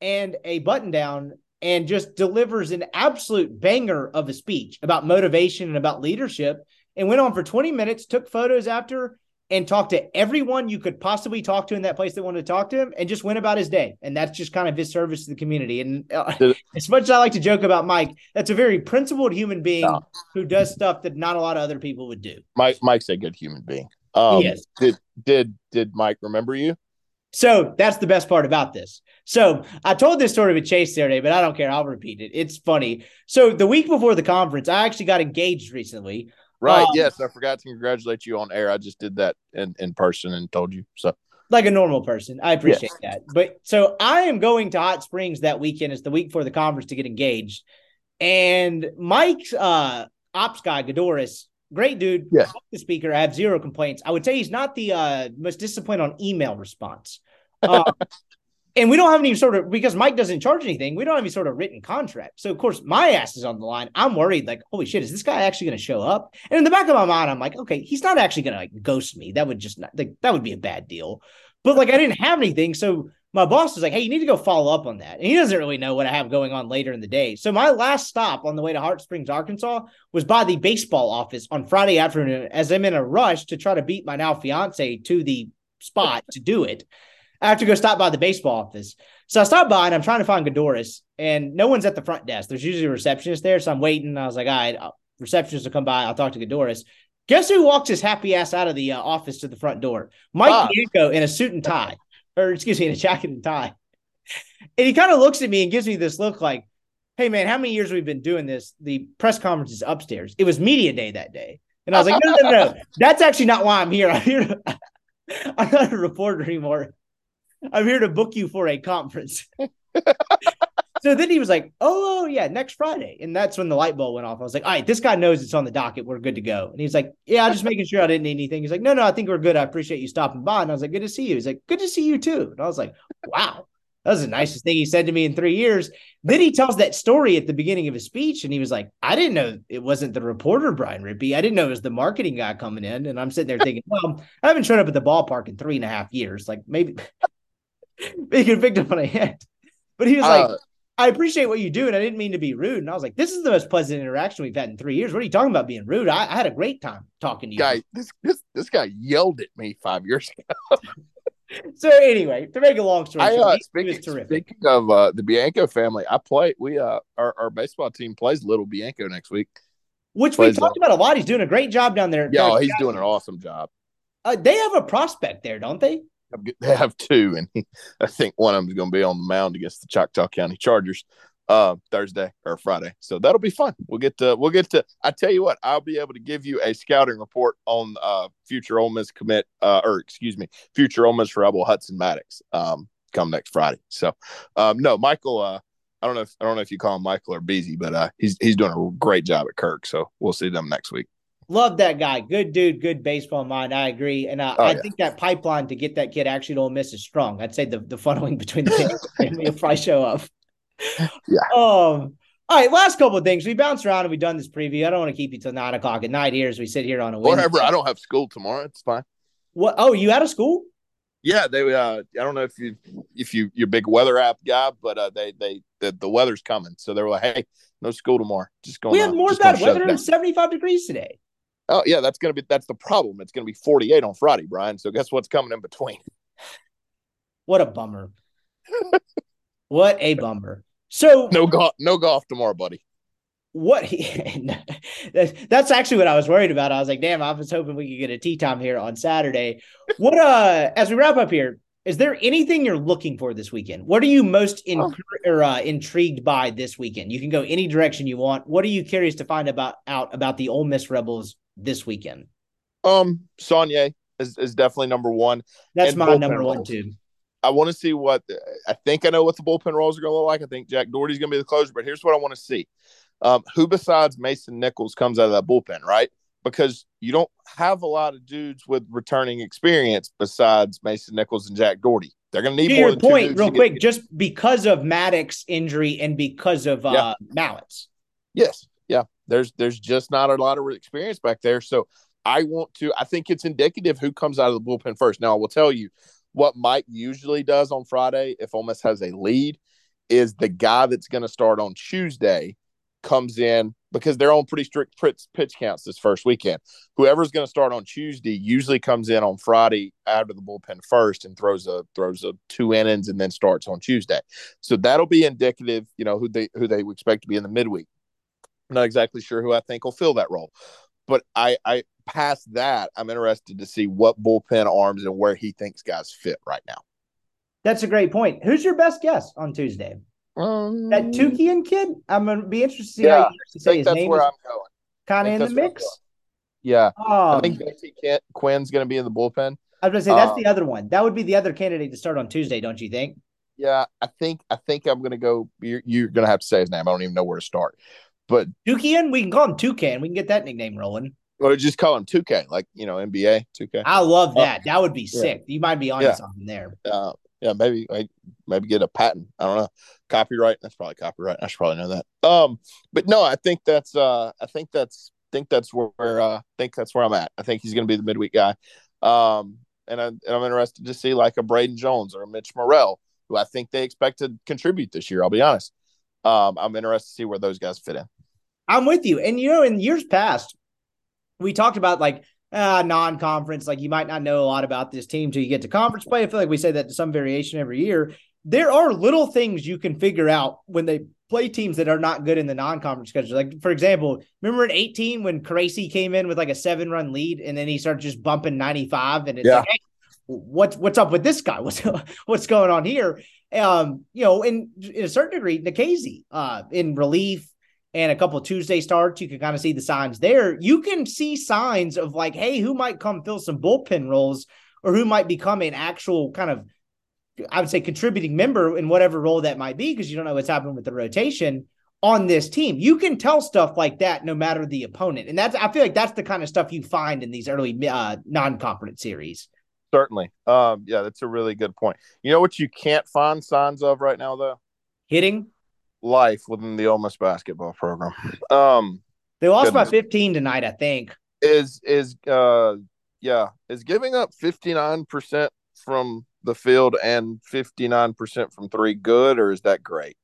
and a button down and just delivers an absolute banger of a speech about motivation and about leadership and went on for 20 minutes, took photos after and talked to everyone you could possibly talk to in that place that wanted to talk to him and just went about his day. And that's just kind of his service to the community. And uh, (laughs) as much as I like to joke about Mike, that's a very principled human being Yeah. who does stuff that not a lot of other people would do. Mike Mike's a good human being. Um, He is. Did did did Mike remember you? So that's the best part about this. So I told this story with Chase the other day, but I don't care. I'll repeat it. It's funny. So the week before the conference, I actually got engaged recently. Right. Um, yes, I forgot to congratulate you on air. I just did that in, in person and told you. So like a normal person. I appreciate that. But so I am going to Hot Springs that weekend. It's the week before the conference to get engaged. And Mike's uh ops guy, Godoris, great dude. Yeah. The speaker, I have zero complaints. I would say he's not the uh most disciplined on email response. Uh, (laughs) and we don't have any sort of because Mike doesn't charge anything, we don't have any sort of written contract. So of course my ass is on the line. I'm worried, like, holy shit, is this guy actually gonna show up? And in the back of my mind, I'm like, okay, he's not actually gonna like ghost me. That would just not like that would be a bad deal. But like I didn't have anything. So my boss was like, hey, you need to go follow up on that. And he doesn't really know what I have going on later in the day. So my last stop on the way to Hot Springs, Arkansas was by the baseball office on Friday afternoon as I'm in a rush to try to beat my now fiance to the spot to do it. I have to go stop by the baseball office. So I stop by and I'm trying to find Godoris, and no one's at the front desk. There's usually a receptionist there. So I'm waiting. I was like, all right, receptionist will come by. I'll talk to Godoris. Guess who walks his happy ass out of the uh, office to the front door? Mike. Bianco in a suit and tie, or excuse me, in a jacket and tie. (laughs) And he kind of looks at me and gives me this look like, hey, man, how many years we've been doing this? The press conference is upstairs. It was media day that day. And I was like, no, no, no, no. (laughs) That's actually not why I'm here. I'm here. To, (laughs) I'm not a reporter anymore. I'm here to book you for a conference. so then he was like, oh, yeah, next Friday. And that's when the light bulb went off. I was like, all right, this guy knows it's on the docket. We're good to go. And he's like, yeah, I'm just making sure I didn't need anything. He's like, no, no, I think we're good. I appreciate you stopping by. And I was like, good to see you. He's like, good to see you too. And I was like, wow. That was the nicest thing he said to me in three years. Then he tells that story at the beginning of his speech, and he was like, I didn't know it wasn't the reporter, Brian Rippee. I didn't know it was the marketing guy coming in. And I'm sitting there thinking, well, I haven't shown up at the ballpark in three and a half years. Like maybe (laughs) being victim on a hit. But he was like, Uh, I appreciate what you do, and I didn't mean to be rude. And I was like, this is the most pleasant interaction we've had in three years. What are you talking about being rude? I, I had a great time talking to you. guy, this this this guy yelled at me five years ago. (laughs) So anyway, to make a long story I short, uh, he- he, speaking, was terrific. speaking of uh, the Bianco family, I play. We uh, our, our baseball team plays Little Bianco next week. Which we plays talked about a lot. He's doing a great job down there. Yeah, he's doing an awesome job. Uh, they have a prospect there, don't they? They (laughs) have two, and I think one of them is going to be on the mound against the Choctaw County Chargers uh, Thursday or Friday. So that'll be fun. We'll get to we'll get to. I tell you what, I'll be able to give you a scouting report on uh, future Ole Miss commit, uh, or excuse me, future Ole Miss Rebel Hudson Maddox um, come next Friday. So um, no, Michael. Uh, I don't know if I don't know if you call him Michael or Beasy, but uh, he's he's doing a great job at Kirk. So we'll see them next week. Love that guy. Good dude, good baseball mind. I agree. And uh, Oh, I yeah. think that pipeline to get that kid actually to Ole Miss is strong. I'd say the, the funneling between the two (laughs) will probably show up. Yeah. Um, all right, last couple of things. We bounced around and we've done this preview. I don't want to keep you till nine o'clock at night here as we sit here on a Wednesday. Whatever. I don't have school tomorrow. It's fine. What? Oh, you out of school? Yeah, they. Uh, I don't know if you if you you're a big weather app guy, but uh, they they the, the weather's coming, so they were like, "Hey, no school tomorrow. Just going." we had more bad weather it and 75 degrees today. Oh yeah, that's gonna be that's the problem. It's gonna be 48 on Friday, Brian. So guess what's coming in between? (laughs) What a bummer. what a bummer. So No golf, no golf tomorrow, buddy. what he, (laughs) that's actually what I was worried about. I was like, damn, I was hoping we could get a tea time here on Saturday. What uh as we wrap up here, is there anything you're looking for this weekend? What are you most in, Oh. or, uh, intrigued by this weekend? You can go any direction you want. What are you curious to find about out about the Ole Miss Rebels this weekend? Um, Saunier is, is definitely number one. That's And my bullpen number one too. I want to see what I think I know what the bullpen roles are going to look like. I think Jack Dougherty's going to be the closer, but here's what I want to see: um, who besides Mason Nichols comes out of that bullpen, right? Because you don't have a lot of dudes with returning experience besides Mason Nichols and Jack Dougherty. They're going to need To more your than two point, real to get- quick, just because of Maddox injury and because of uh, Yeah. Mallitz. Yes, yeah. There's there's just not a lot of experience back there. So I want to. I think it's indicative who comes out of the bullpen first. Now I will tell you what Mike usually does on Friday if Ole Miss has a lead is the guy that's going to start on Tuesday comes in because they're on pretty strict pitch, counts this first weekend. Whoever's going to start on Tuesday usually comes in on Friday out of the bullpen first and throws a throws a two innings and then starts on Tuesday. So that'll be indicative, you know, who they who they expect to be in the midweek. I'm not exactly sure who I think will fill that role, but I I past that I'm interested to see what bullpen arms and where he thinks guys fit right now. That's a great point. Who's your best guess on Tuesday? Um, That Tukian kid? I'm gonna be interested to see Yeah, how you say his that's name. where is I'm going. kind of in the that's where I'm mix. Yeah, Oh, I think JT Kent, Quinn's going to be in the bullpen. I was gonna say that's uh, the other one. That would be the other candidate to start on Tuesday, don't you think? Yeah, I think I think I'm going to go. You're, you're going to have to say his name. I don't even know where to start. But Tukian, we can call him Toucan. We can get that nickname rolling. or just call him 2K, like you know NBA 2K. I love Oh, that. that would be yeah. sick. You might be onto Yeah. something there. uh, yeah, maybe like, maybe get a patent. I don't know. Copyright. That's probably copyright. I should probably know that. Um, but no, I think that's uh, I think that's think that's where uh, I think that's where I'm at. I think he's to be the midweek guy. Um, and, I, and I'm interested to see like a Braden Jones or a Mitch Murrell, who I think they expect to contribute this year. I'll be honest. Um, I'm interested to see where those guys fit in. I'm with you. And you know, in years past, we talked about like uh, non-conference, like you might not know a lot about this team till you get to conference play. I feel like we say that to some variation every year. There are little things you can figure out when they play teams that are not good in the non-conference schedule. Like for example, remember in 18 when Crazy came in with like a seven-run lead and then he started just bumping 95 and it's Yeah. like, hey, what's what's up with this guy? (laughs) What's what's going on here? Um, you know, in in a certain degree, Nikhazy, uh, in relief and a couple of Tuesday starts, you can kind of see the signs there. You can see signs of like, hey, who might come fill some bullpen roles or who might become an actual kind of, I would say, contributing member in whatever role that might be, because you don't know what's happening with the rotation on this team. You can tell stuff like that no matter the opponent. And that's, I feel like that's the kind of stuff you find in these early uh, non conference series. Certainly. Um, yeah, that's a really good point. You know what you can't find signs of right now though? Hitting, Life within the Ole Miss basketball program. Um, they lost by 15 tonight, I think. is is uh yeah is giving up 59% from the field and 59% from three good or is that great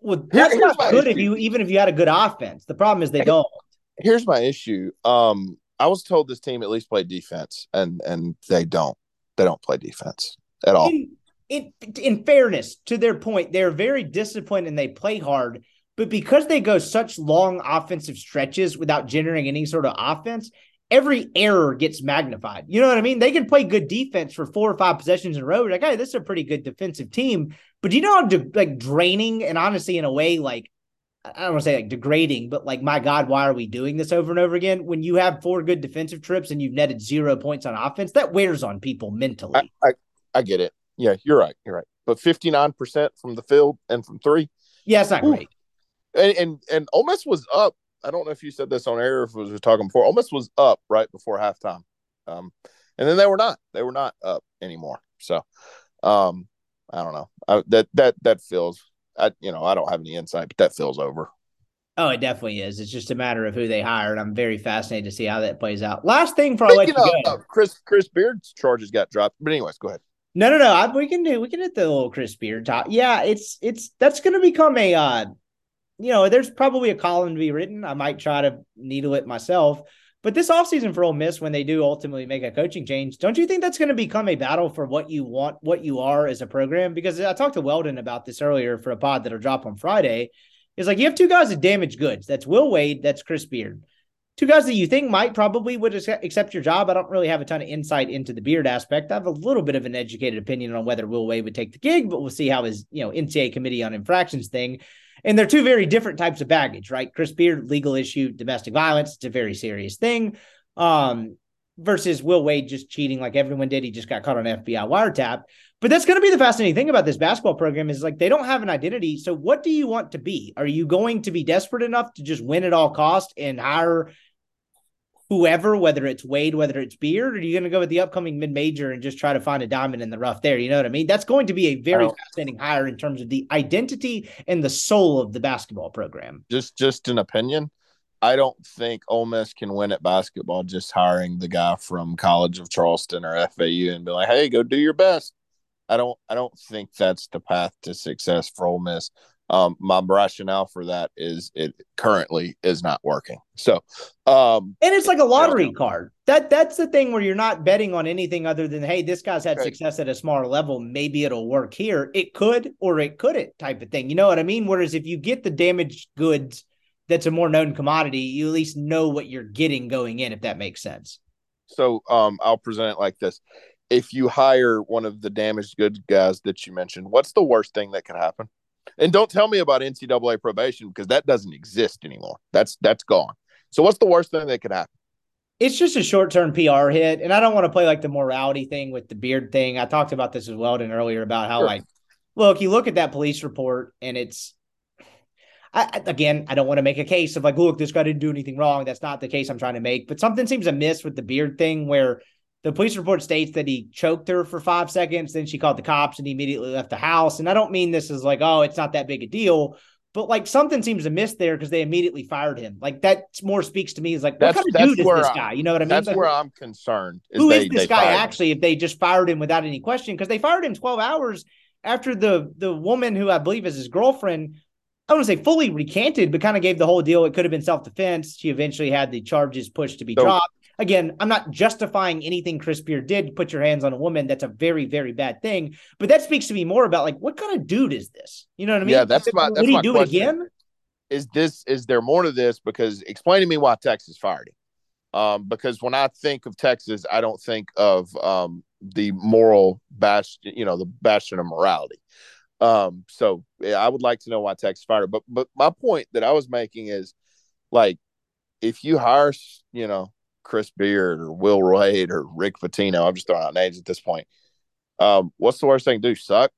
Well, that's here's not good if you even if you had a good offense. The problem is they don't. here's my issue um i was told this team at least play defense and and they don't they don't play defense at all in, in, in fairness to their point, they're very disciplined and they play hard. But because they go such long offensive stretches without generating any sort of offense, every error gets magnified. You know what I mean? They can play good defense for four or five possessions in a row. Like, hey, this is a pretty good defensive team. But do you know how de- like draining and honestly, in a way, like I don't want to say like degrading, but like, my God, why are we doing this over and over again? When you have four good defensive trips and you've netted zero points on offense, that wears on people mentally. I, I i get it yeah you're right you're right but 59% from the field and from three yeah, it's not Ooh. great. and and, and Ole Miss was up i don't know if you said this on air if we was talking before Ole Miss was up right before halftime um and then they were not they were not up anymore so um i don't know I, that that that feels i you know i don't have any insight but that feels over Oh, it definitely is. It's just a matter of who they hire, and I'm very fascinated to see how that plays out. Last thing before I let you go. Chris Chris Beard's charges got dropped. But anyways, go ahead. No, no, no. I, we can do. We can hit the little Chris Beard top. Yeah, it's it's that's going to become a. uh You know, there's probably a column to be written. I might try to needle it myself. But this offseason for Ole Miss, when they do ultimately make a coaching change, don't you think that's going to become a battle for what you want, what you are as a program? Because I talked to Weldon about this earlier for a pod that'll drop on Friday. Is like you have two guys that damage goods. That's Will Wade, that's Chris Beard. Two guys that you think might probably would accept your job. I don't really have a ton of insight into the Beard aspect. I have a little bit of an educated opinion on whether Will Wade would take the gig, but we'll see how his, you know, NCAA committee on infractions thing and they're two very different types of baggage, right? Chris Beard, legal issue, domestic violence. It's a very serious thing. Um, versus Will Wade just cheating like everyone did. He just got caught on FBI wiretap. But that's going to be the fascinating thing about this basketball program is like they don't have an identity. So what do you want to be? Are you going to be desperate enough to just win at all cost and hire whoever, whether it's Wade, whether it's Beard, or are you going to go with the upcoming mid major and just try to find a diamond in the rough there? You know what I mean? That's going to be a very oh. fascinating hire in terms of the identity and the soul of the basketball program. Just, just an opinion. I don't think Ole Miss can win at basketball just hiring the guy from College of Charleston or FAU and be like, "Hey, go do your best." I don't. I don't think that's the path to success for Ole Miss um, my rationale for that is it currently is not working. So, um, and it's like a lottery card. That that's the thing where you're not betting on anything other than hey, this guy's had success at a smaller level. Maybe it'll work here. It could or it couldn't, type of thing. You know what I mean? Whereas if you get the damaged goods, that's a more known commodity. You at least know what you're getting going in, if that makes sense. So, um, I'll present it like this: If you hire one of the damaged goods guys that you mentioned, what's the worst thing that could happen? And don't tell me about NCAA probation because that doesn't exist anymore. That's that's gone. So what's the worst thing that could happen? It's just a short term PR hit, and I don't want to play like the morality thing with the beard thing. I talked about this as well earlier about how sure. like, look, you look at that police report, and it's I, again, I don't want to make a case of like, look, this guy didn't do anything wrong. That's not the case I'm trying to make. But something seems amiss with the beard thing where the police report states that he choked her for five seconds. Then she called the cops and he immediately left the house. And I don't mean this as like, oh, it's not that big a deal, but like something seems amiss there because they immediately fired him. Like that more speaks to me is like, that's, what kind of dude is this I'm, guy? You know what I mean? That's like, where I'm concerned. Is who they, is this guy actually? If they just fired him without any question, because they fired him 12 hours after the the woman who I believe is his girlfriend. I don't want to say fully recanted, but kind of gave the whole deal. It could have been self defense. She eventually had the charges pushed to be so, dropped again, I'm not justifying anything Chris Beard did. Put your hands on a woman. That's a very, very bad thing. But that speaks to me more about like what kind of dude is this? You know what I mean? Yeah, that's my. That's Would he do question. it again? Is this? Is there more to this? Because explain to me why Texas fired him. Um, because when I think of Texas, I don't think of um, the moral bastion, you know, the bastion of morality. Um, so yeah, I would like to know why Texas fired. But but my point that I was making is like if you hire, you know, Chris Beard or Will Wade or Rick Pitino. I'm just throwing out names at this point. Um, what's the worst thing to do? Suck?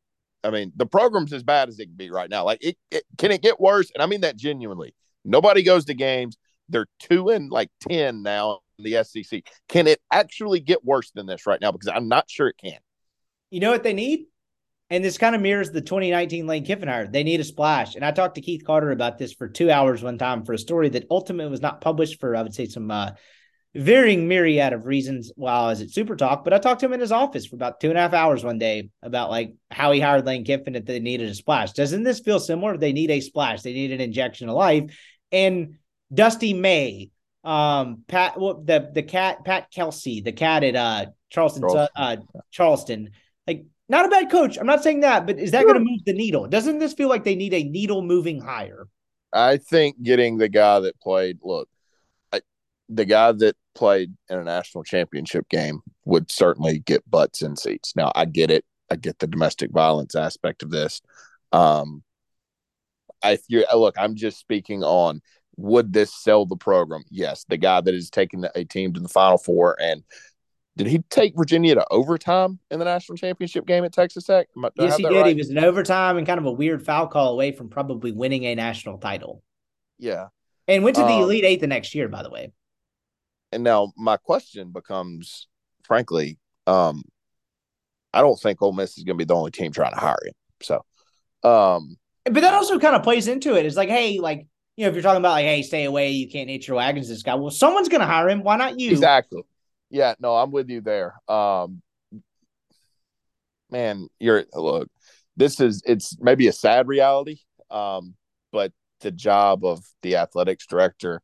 I mean, the program's as bad as it can be right now. Like, it, it can it get worse? And I mean that genuinely. Nobody goes to games. They're two and like ten now in the SEC. Can it actually get worse than this right now? Because I'm not sure it can. You know what they need? And this kind of mirrors the 2019 Lane Kiffin hire. They need a splash. And I talked to Keith Carter about this for two hours one time for a story that ultimately was not published for, I would say, some uh, varying myriad of reasons while I was at Super Talk, but I talked to him in his office for about two and a half hours one day about like how he hired Lane Kiffin if they needed a splash. Doesn't this feel similar? They need a splash. They need an injection of life. And Dusty May, um, Pat, well, the the cat, Pat Kelsey, the cat at uh Charleston, Charleston. Uh, Charleston, like not a bad coach. I'm not saying that, but is that sure. going to move the needle? Doesn't this feel like they need a needle moving higher? I think getting the guy that played. Look, the guy that played in a national championship game would certainly get butts in seats. Now, I get it. I get the domestic violence aspect of this. Um, if you look, I'm just speaking on would this sell the program? Yes, the guy that has taken a team to the Final Four and did he take Virginia to overtime in the national championship game at Texas Tech? yes, he did. Right? He was in overtime and kind of a weird foul call away from probably winning a national title. Yeah, and went to the um, Elite Eight the next year, by the way. And now my question becomes, frankly, um, I don't think Ole Miss is going to be the only team trying to hire him. So, um, but that also kind of plays into it. It's like, hey, like you know, if you're talking about like, hey, stay away, you can't hit your wagons. This guy, well, someone's going to hire him. Why not you? Exactly. Yeah. No, I'm with you there. Um, man, you're look. This is it's maybe a sad reality, um, but the job of the athletics director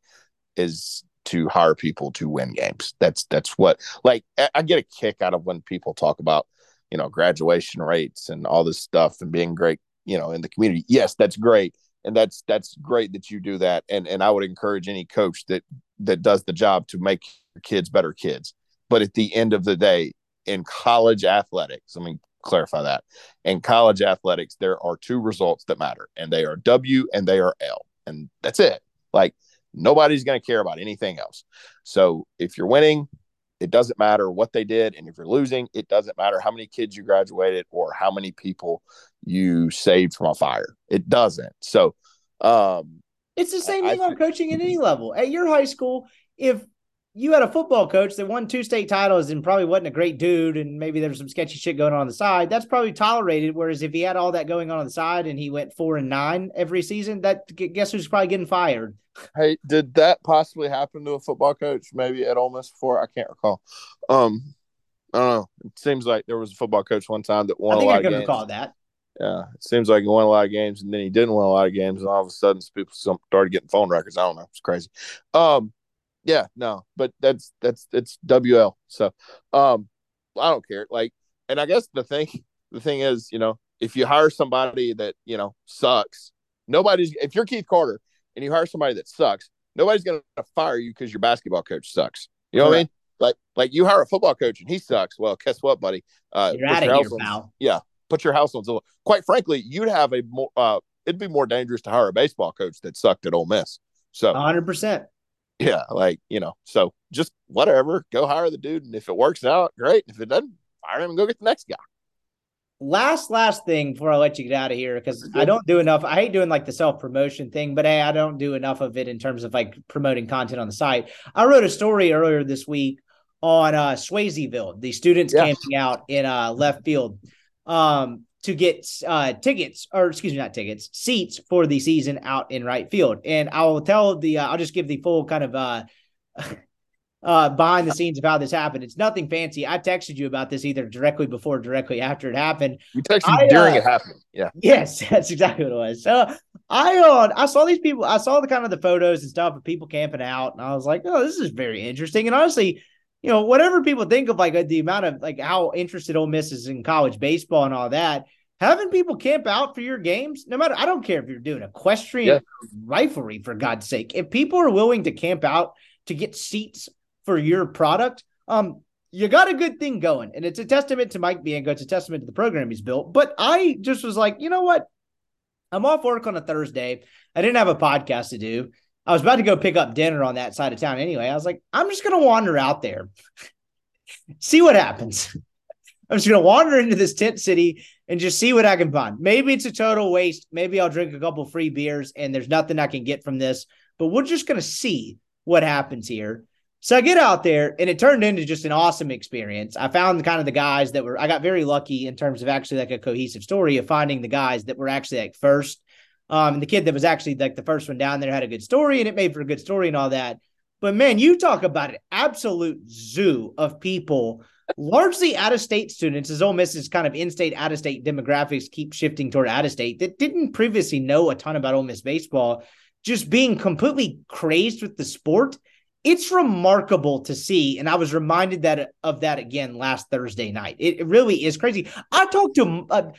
is to hire people to win games. That's that's what like I get a kick out of when people talk about you know graduation rates and all this stuff and being great you know in the community. Yes, that's great, and that's that's great that you do that. And and I would encourage any coach that that does the job to make your kids better kids. But at the end of the day, in college athletics, I mean clarify that. In college athletics, there are two results that matter, and they are W and they are L, and that's it. Like nobody's going to care about anything else. So if you're winning, it doesn't matter what they did, and if you're losing, it doesn't matter how many kids you graduated or how many people you saved from a fire. It doesn't. So um, it's the same thing I, on coaching at any level. At your high school, if you had a football coach that won two state titles and probably wasn't a great dude, and maybe there was some sketchy shit going on, on the side. That's probably tolerated. Whereas if he had all that going on on the side and he went four and nine every season, that guess who's probably getting fired. Hey, did that possibly happen to a football coach? Maybe at Ole Miss before I can't recall. Um, I don't know. It seems like there was a football coach one time that won. I think a lot I could recall that. Yeah, it seems like he won a lot of games, and then he didn't win a lot of games, and all of a sudden, people started getting phone records. I don't know. It's crazy. Um, yeah, no, but that's that's it's WL. So um I don't care. Like, and I guess the thing (laughs) the thing is, you know, if you hire somebody that, you know, sucks, nobody's if you're Keith Carter and you hire somebody that sucks, nobody's gonna fire you because your basketball coach sucks. You know what I mean? Like like you hire a football coach and he sucks. Well, guess what, buddy? Uh you're out of here, pal. Yeah. Put your house on zillow. Quite frankly, you'd have a more uh it'd be more dangerous to hire a baseball coach that sucked at Ole Miss. So 100 percent yeah, like you know, so just whatever, go hire the dude, and if it works out, great. If it doesn't, fire him and go get the next guy. Last, last thing before I let you get out of here, because I don't do enough. I hate doing like the self promotion thing, but hey, I don't do enough of it in terms of like promoting content on the site. I wrote a story earlier this week on uh Swayzeville, the students yes. camping out in uh left field. Um, to get uh, tickets, or excuse me, not tickets, seats for the season out in right field. And I will tell the, uh, I'll just give the full kind of uh, (laughs) uh, behind the scenes of how this happened. It's nothing fancy. I texted you about this either directly before, directly after it happened. You texted I, during uh, it happened. Yeah. Yes, (laughs) that's exactly what it was. So I uh, I saw these people. I saw the kind of the photos and stuff of people camping out, and I was like, oh, this is very interesting. And honestly, you know, whatever people think of like the amount of like how interested Ole Miss is in college baseball and all that, having people camp out for your games, no matter, I don't care if you're doing equestrian yeah. riflery, for God's sake. If people are willing to camp out to get seats for your product, um, you got a good thing going. And it's a testament to Mike Bianco. It's a testament to the program he's built. But I just was like, you know what? I'm off work on a Thursday. I didn't have a podcast to do. I was about to go pick up dinner on that side of town anyway. I was like, I'm just going to wander out there, (laughs) see what happens. (laughs) I'm just going to wander into this tent city and just see what I can find. Maybe it's a total waste. Maybe I'll drink a couple free beers and there's nothing I can get from this, but we're just going to see what happens here. So I get out there and it turned into just an awesome experience. I found kind of the guys that were, I got very lucky in terms of actually like a cohesive story of finding the guys that were actually like first. Um, and the kid that was actually like the first one down there had a good story and it made for a good story and all that. But man, you talk about an absolute zoo of people largely out of state students, as Ole Miss's kind of in state, out of state demographics keep shifting toward out of state that didn't previously know a ton about Ole Miss baseball, just being completely crazed with the sport. It's remarkable to see. And I was reminded that of that again last Thursday night. It, it really is crazy. I talked to uh,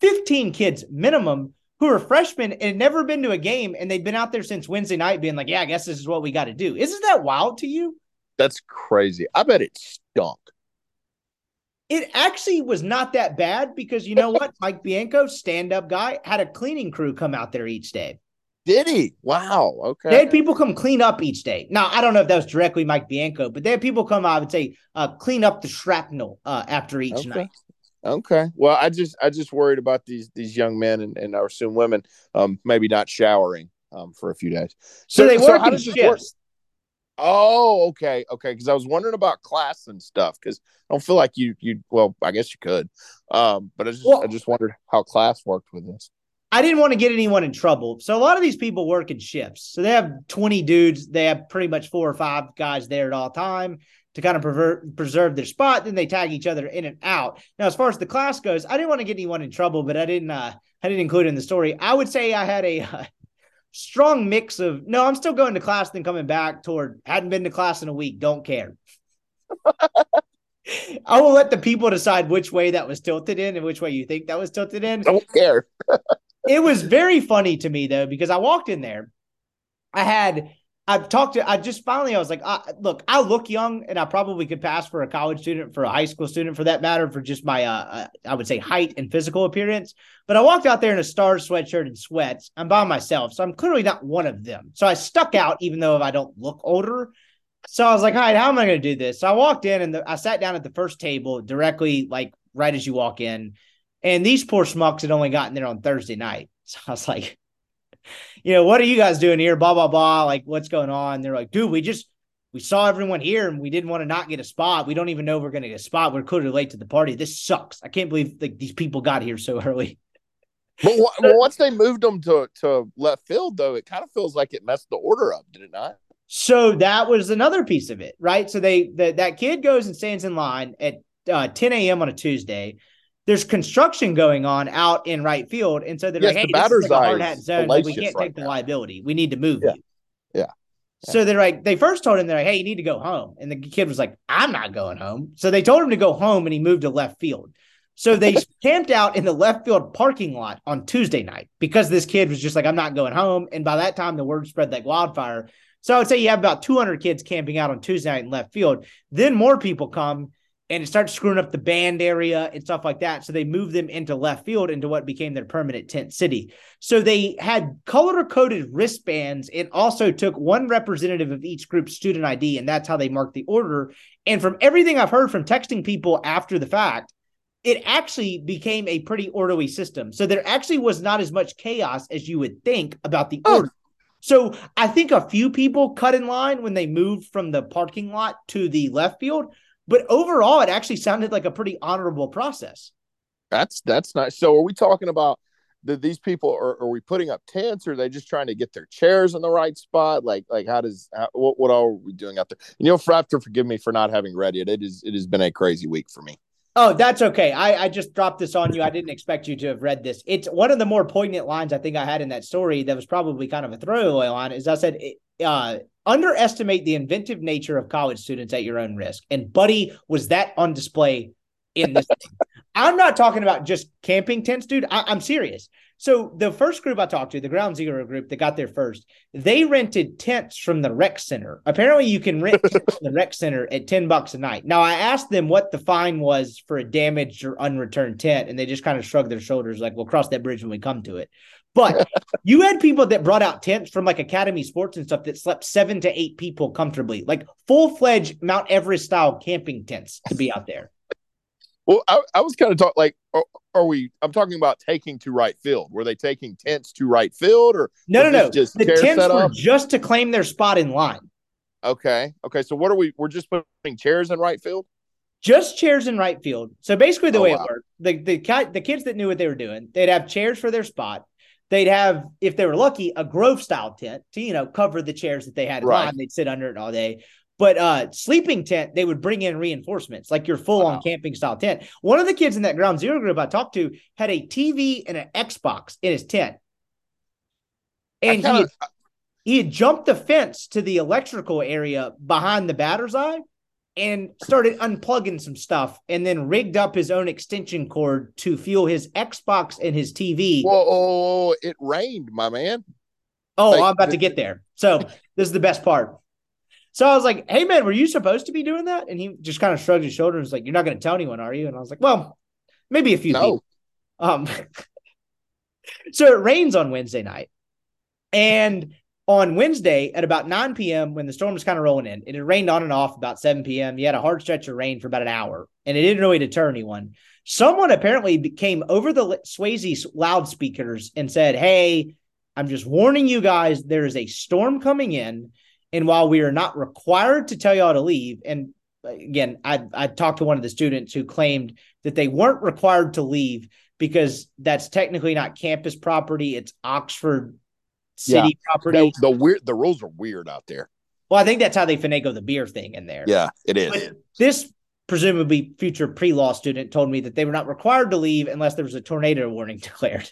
15 kids minimum who are freshmen and had never been to a game and they've been out there since Wednesday night being like, yeah, I guess this is what we got to do. Isn't that wild to you? That's crazy. I bet it stunk it actually was not that bad because you know what? (laughs) Mike Bianco, stand up guy, had a cleaning crew come out there each day. Did he? Wow. Okay. They had people come clean up each day. Now, I don't know if that was directly Mike Bianco, but they had people come, I would say, uh, clean up the shrapnel uh, after each okay. night. Okay. Well, I just I just worried about these these young men and, and I assume women um maybe not showering um for a few days. So, so they work so in shifts. Oh, okay, okay. Because I was wondering about class and stuff. Because I don't feel like you, you. Well, I guess you could, um, but I just, well, I just wondered how class worked with this. I didn't want to get anyone in trouble, so a lot of these people work in shifts. So they have twenty dudes. They have pretty much four or five guys there at all time to kind of preserve preserve their spot. Then they tag each other in and out. Now, as far as the class goes, I didn't want to get anyone in trouble, but I didn't. Uh, I didn't include in the story. I would say I had a. Uh, strong mix of no, I'm still going to class, then coming back toward hadn't been to class in a week, don't care. (laughs) I will let the people decide which way that was tilted in and which way you think that was tilted in. Don't care. (laughs) it was very funny to me though, because I walked in there. I had I've talked to I just finally I was like, look, I look young and I probably could pass for a college student, for a high school student, for that matter, for just my uh, uh I would say height and physical appearance. But I walked out there in a stars sweatshirt and sweats. I'm by myself, so I'm clearly not one of them. So I stuck out, even though I don't look older. So I was like, all right, how am I going to do this? So I walked in and the, I sat down at the first table directly, like right as you walk in. And these poor schmucks had only gotten there on Thursday night. (laughs) So I was like, you know, what are you guys doing here? Blah, blah, blah. Like, what's going on? They're like, dude, we just, we saw everyone here and we didn't want to not get a spot. We don't even know we're going to get a spot. We're clearly late to the party. This sucks. I can't believe like these people got here so early. But well, (laughs) once they moved them to, to left field, though, it kind of feels like it messed the order up, did it not? So that was another piece of it, right? So they the, that kid goes and stands in line at uh, 10 a.m. on a Tuesday. There's construction going on out in right field, and so they're Yes, like, "Hey, the this is batter's like a hard eye hat zone. Like, we can't right take the now." liability. We need to move Yeah. you." Yeah. So they're like, they first told him they're like, "Hey, you need to go home," and the kid was like, "I'm not going home." So they told him to go home, and he moved to left field. So they camped out in the left field parking lot on Tuesday night because this kid was just like, I'm not going home. And by that time, the word spread like wildfire. So I would say you have about 200 kids camping out on Tuesday night in left field. Then more people come and it starts screwing up the band area and stuff like that. So they moved them into left field into what became their permanent tent city. So they had color coded wristbands and also took one representative of each group's student ID. And that's how they marked the order. And from everything I've heard from texting people after the fact, it actually became a pretty orderly system. So there actually was not as much chaos as you would think about the Oh. order. So I think a few people cut in line when they moved from the parking lot to the left field, but overall it actually sounded like a pretty honorable process. That's that's nice. So are we talking about that these people are, are we putting up tents or are they just trying to get their chairs in the right spot? Like like how does how, what what all are we doing out there? And You know, to forgive me for not having read it. It is it has been a crazy week for me. Oh, that's okay. I, I just dropped this on you. I didn't expect you to have read this. It's one of the more poignant lines I think I had in that story that was probably kind of a throwaway line is I said, uh, underestimate the inventive nature of college students at your own risk. And buddy, was that on display in this? (laughs) I'm not talking about just camping tents, dude. I, I'm serious. So the first group I talked to, the Ground Zero group that got there first, they rented tents from the rec center. Apparently, you can rent tents from the rec center at 10 bucks a night. Now, I asked them what the fine was for a damaged or unreturned tent, and they just kind of shrugged their shoulders, like, we'll cross that bridge when we come to it. But you had people that brought out tents from like Academy Sports and stuff that slept seven to eight people comfortably, like full fledged Mount Everest style camping tents to be out there. Well, I, I was kind of talking like, are, are we? I'm talking about taking to right field. Were they taking tents to right field, or No, no, no. Just The tents were just to claim their spot in line. Okay, okay. So what are we? We're just putting chairs in right field. just chairs in right field. So basically, the Oh, way wow. it worked, the the the kids that knew what they were doing, they'd have chairs for their spot. They'd have, if they were lucky, a Grove style tent to you know cover the chairs that they had Right. line. They'd sit under it all day. But uh sleeping tent, they would bring in reinforcements, like your full on Wow. camping style tent. One of the kids in that ground zero group I talked to had a TV and an Xbox in his tent. And he kinda- had, he had jumped the fence to the electrical area behind the batter's eye and started unplugging some stuff and then rigged up his own extension cord to fuel his Xbox and his TV. Whoa! It rained, my man. oh, like, I'm about to get there. So (laughs) this is the best part. So I was like, hey man, were you supposed to be doing that? And he just kind of shrugged his shoulders and was like, You're not gonna tell anyone, are you? And I was like, Well, maybe a few No. people. Um (laughs) so it rains on Wednesday night. And on Wednesday at about 9 p.m., when the storm was kind of rolling in, it had rained on and off about 7 p.m. You had a hard stretch of rain for about an hour, and it didn't really deter anyone. Someone apparently came over the Swayze loudspeakers and said, Hey, I'm just warning you guys, there is a storm coming in. And while we are not required to tell y'all to leave, and again, I, I talked to one of the students who claimed that they weren't required to leave because that's technically not campus property, it's Oxford city property. The, the weird, the rules are weird out there. Well, I think that's how they finagle the beer thing in there. Yeah, it is. But this presumably future pre-law student told me that they were not required to leave unless there was a tornado warning (laughs) declared.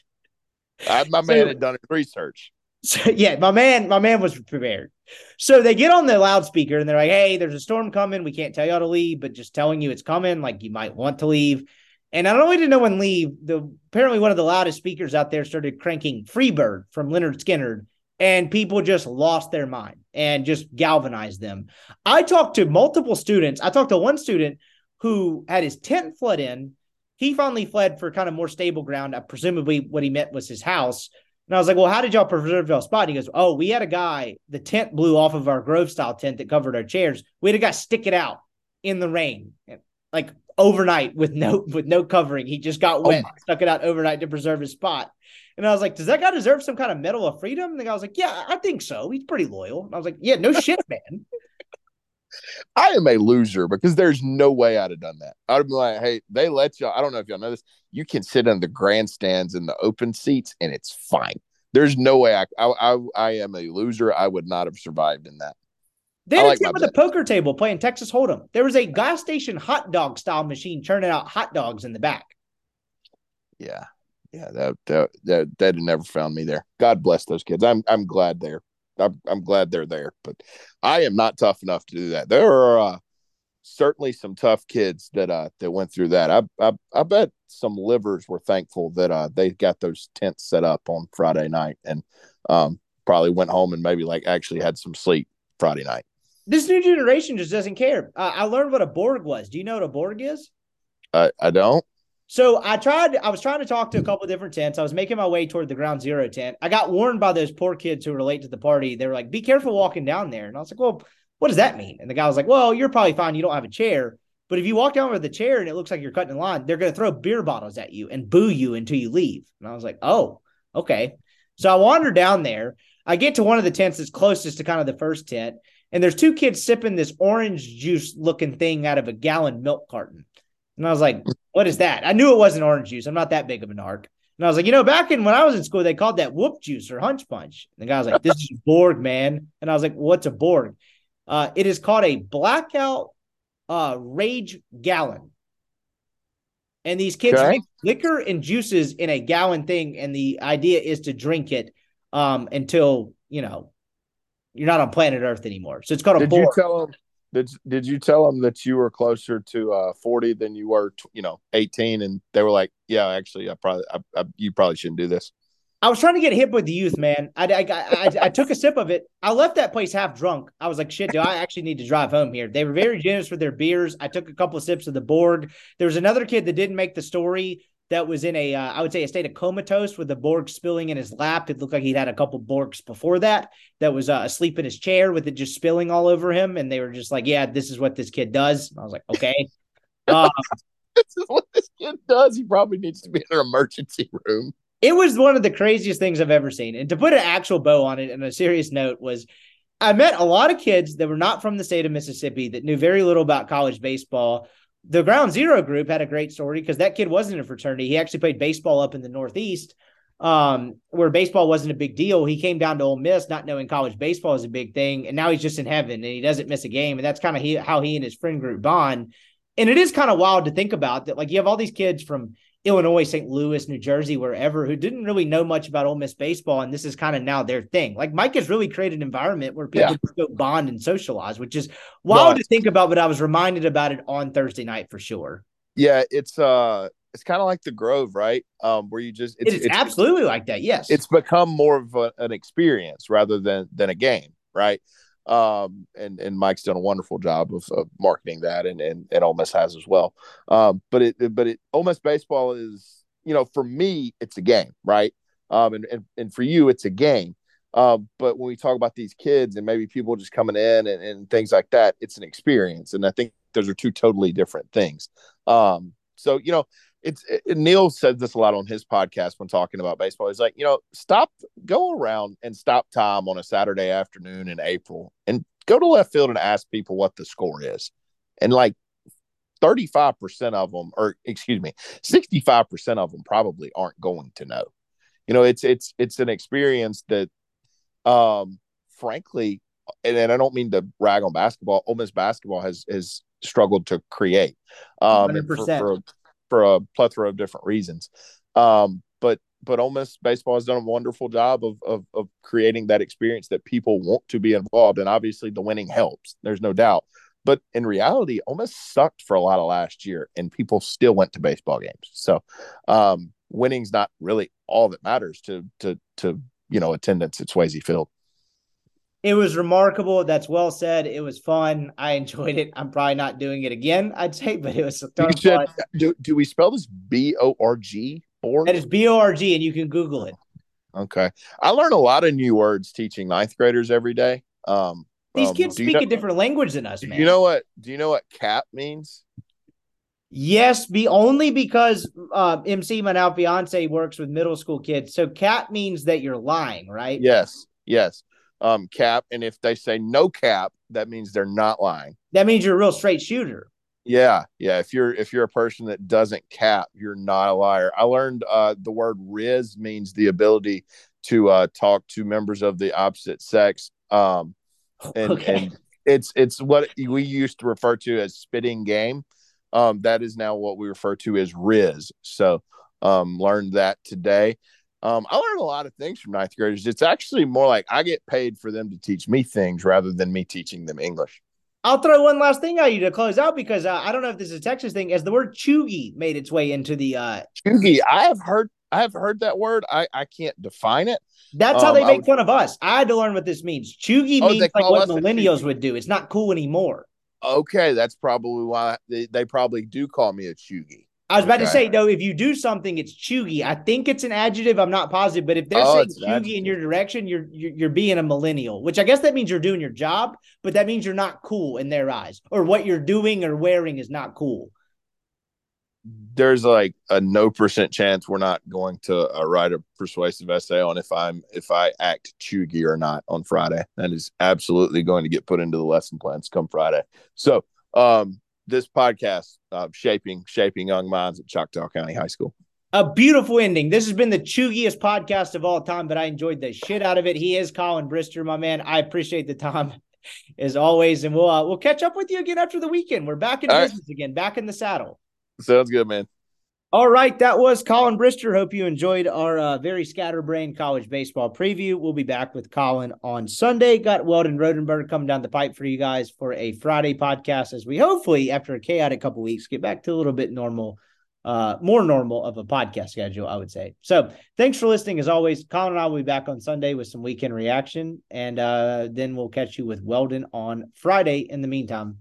I, my So- man had done his research. So yeah, my man, my man was prepared. So they get on the loudspeaker and they're like, "Hey, there's a storm coming. We can't tell y'all to leave, but just telling you it's coming. Like you might want to leave." And not only did no one leave. The apparently one of the loudest speakers out there started cranking "Freebird" from Lynyrd Skynyrd, and people just lost their mind and just galvanized them. I talked to multiple students. I talked to one student who had his tent flood in. He finally fled for kind of more stable ground. Presumably, what he meant was his house and I was like, well, how did y'all preserve y'all spot? And he goes, oh, we had a guy, the tent blew off of our Grove style tent that covered our chairs. We had a guy stick it out in the rain, like overnight with no with no covering. He just got oh wet, oh stuck it out overnight to preserve his spot. And I was like, does that guy deserve some kind of medal of freedom? And the guy was like, yeah, I think so. He's pretty loyal. And I was like, yeah, no (laughs) shit, man. I am a loser because there's no way I'd have done that. I'd have been like, hey, they let y'all. I don't know if y'all know this. You can sit in the grandstands in the open seats, and it's fine. There's no way I I I, I am a loser. I would not have survived in that. They had like a with a poker table playing Texas Hold'em. There was a gas station hot dog style machine churning out hot dogs in the back. Yeah, yeah, that that that, that never found me there. God bless those kids. I'm I'm glad they're I'm, I'm glad they're there, but I am not tough enough to do that. There are uh, certainly some tough kids that uh that went through that. I I, I bet some livers were thankful that uh they got those tents set up on Friday night and um probably went home and maybe like actually had some sleep Friday night. This new generation just doesn't care. Uh, I learned what a Borg was. Do you know what a Borg is? I I don't. So I tried, I was trying to talk to a couple different tents. I was making my way toward the ground zero tent. I got warned by those poor kids who were late to the party. They were like, be careful walking down there. And I was like, well, what does that mean? And the guy was like, well, you're probably fine. You don't have a chair. But if you walk down with a chair and it looks like you're cutting in line, they're going to throw beer bottles at you and boo you until you leave. And I was like, oh, okay. So I wander down there. I get to one of the tents that's closest to kind of the first tent. And there's two kids sipping this orange juice looking thing out of a gallon milk carton. And I was like, what is that? I knew it wasn't orange juice. I'm not that big of an narc. And I was like, you know, back in when I was in school, they called that whoop juice or hunch punch. And the guy was like, this is Borg, man. And I was like, what's a Borg? Uh, it is called a blackout uh, rage gallon. And these kids okay. make liquor and juices in a gallon thing. And the idea is to drink it um, until, you know, you're not on planet Earth anymore. So it's called a Did you tell them did Did you tell them that you were closer to uh, forty than you were, you know, eighteen? And they were like, "Yeah, actually, I probably, I, I, you probably shouldn't do this." I was trying to get hip with the youth, man. I, I, I, I, took a sip of it. I left that place half drunk. I was like, shit, do I actually need to drive home here? They were very generous with their beers. I took a couple of sips of the Borg. There was another kid that didn't make the story that was in a, uh, I would say, a state of comatose with the Borg spilling in his lap. It looked like he'd had a couple Borgs before that. That was uh, asleep in his chair with it just spilling all over him, and they were just like, "Yeah, this is what this kid does." And I was like, "Okay." (laughs) Um, this is what this kid does. He probably needs to be in an emergency room. It was one of the craziest things I've ever seen. And to put an actual bow on it, and a serious note, was I met a lot of kids that were not from the state of Mississippi that knew very little about college baseball the Ground Zero group had a great story because that kid wasn't a fraternity. He actually played baseball up in the Northeast, um, where baseball wasn't a big deal. He came down to Ole Miss, not knowing college baseball is a big thing, and now he's just in heaven and he doesn't miss a game. And that's kind of how he and his friend group bond. And it is kind of wild to think about that. Like you have all these kids from Illinois, St. Louis, New Jersey, wherever, who didn't really know much about Ole Miss baseball, and this is kind of now their thing. Like Mike has really created an environment where people yeah. go bond and socialize, which is wild to think about. But I was reminded about it on Thursday night for sure. Yeah, it's uh, it's kind of like the Grove, right? Um, where you just it's, it's, it's absolutely like that. Yes, it's become more of a, an experience rather than than a game, right? Um, and and Mike's done a wonderful job of, of marketing that, and and and Ole Miss has as well. Um, but it but it Ole Miss baseball is you know for me it's a game, right? Um, and and and for you it's a game. Um, but when we talk about these kids and maybe people just coming in and, and things like that, it's an experience, and I think those are two totally different things. Um, so you know it's it, Neil said this a lot on his podcast when talking about baseball. He's like, you know, stop, go around and stop time on a Saturday afternoon in April and go to left field and ask people what the score is. And like 35% of them, or excuse me, 65% of them probably aren't going to know. You know, it's it's it's an experience that um frankly, and, and I don't mean to rag on basketball, Ole Miss basketball has has struggled to create. Um for, for, for a plethora of different reasons. Um, but but Ole Miss baseball has done a wonderful job of, of of creating that experience that people want to be involved, and obviously the winning helps. There's no doubt. But in reality, Ole Miss sucked for a lot of last year, and people still went to baseball games. So, um, winning's not really all that matters to to to you know attendance at Swayze Field. It was remarkable. That's well said. It was fun. I enjoyed it. I'm probably not doing it again, (laughs) I'd say, but it was a ton of fun. Do, do we spell this B O R G? Borg? That is B O R G, and you can Google it. Okay. I learn a lot of new words teaching ninth graders every day. Um, These um, kids do you speak know- a different language than us, man. you know what? Do you know what cap means? Yes, be only because uh, MC, my now fiance, works with middle school kids. So cap means that you're lying, right? Yes, yes. Um, cap, and if they say no cap, that means they're not lying. That means you're a real straight shooter. Yeah, yeah. If you're if you're a person that doesn't cap, you're not a liar. I learned uh, the word "riz" means the ability to uh, talk to members of the opposite sex. Um, and, Okay. and it's it's what we used to refer to as spitting game. Um, that is now what we refer to as Riz. So um, learned that today. Um, I learned a lot of things from ninth graders. It's actually more like I get paid for them to teach me things rather than me teaching them English. I'll throw one last thing at you to close out because uh, I don't know if this is a Texas thing. As the word chuggy made its way into the, uh, Chuggy, I have heard I have heard that word. I, I can't define it. that's how Um, they make would- fun of us. I had to learn what this means. Chuggy Oh, means like what millennials would do. It's not cool anymore. Okay, that's probably why they, they probably do call me a chuggy. I was about to say though, if you do something, it's chuggy. I think it's an adjective. I'm not positive, but if they're Oh, saying chuggy in your direction, you're, you're you're being a millennial, which I guess that means you're doing your job, but that means you're not cool in their eyes, or what you're doing or wearing is not cool. there's like a no percent chance we're not going to uh, write a persuasive essay on if I'm if I act chuggy or not on Friday. That is absolutely going to get put into the lesson plans come Friday. So um this podcast uh, shaping shaping young minds at Choctaw County High School. A beautiful ending. This has been the chuggiest podcast of all time, but I enjoyed the shit out of it. He is Colin Brister, my man. I appreciate the time (laughs) as always, and we'll uh, we'll catch up with you again after the weekend. We're back in All right. business again, back in the saddle. Sounds good, man. All right, that was Colin Brister. Hope you enjoyed our uh, very scatterbrained college baseball preview. We'll be back with Colin on Sunday. Got Weldon Rodenberg coming down the pipe for you guys for a Friday podcast as we hopefully, after a chaotic couple weeks, get back to a little bit normal, uh, more normal of a podcast schedule, I would say. So thanks for listening. As always, Colin and I will be back on Sunday with some weekend reaction, and uh, then we'll catch you with Weldon on Friday. In the meantime,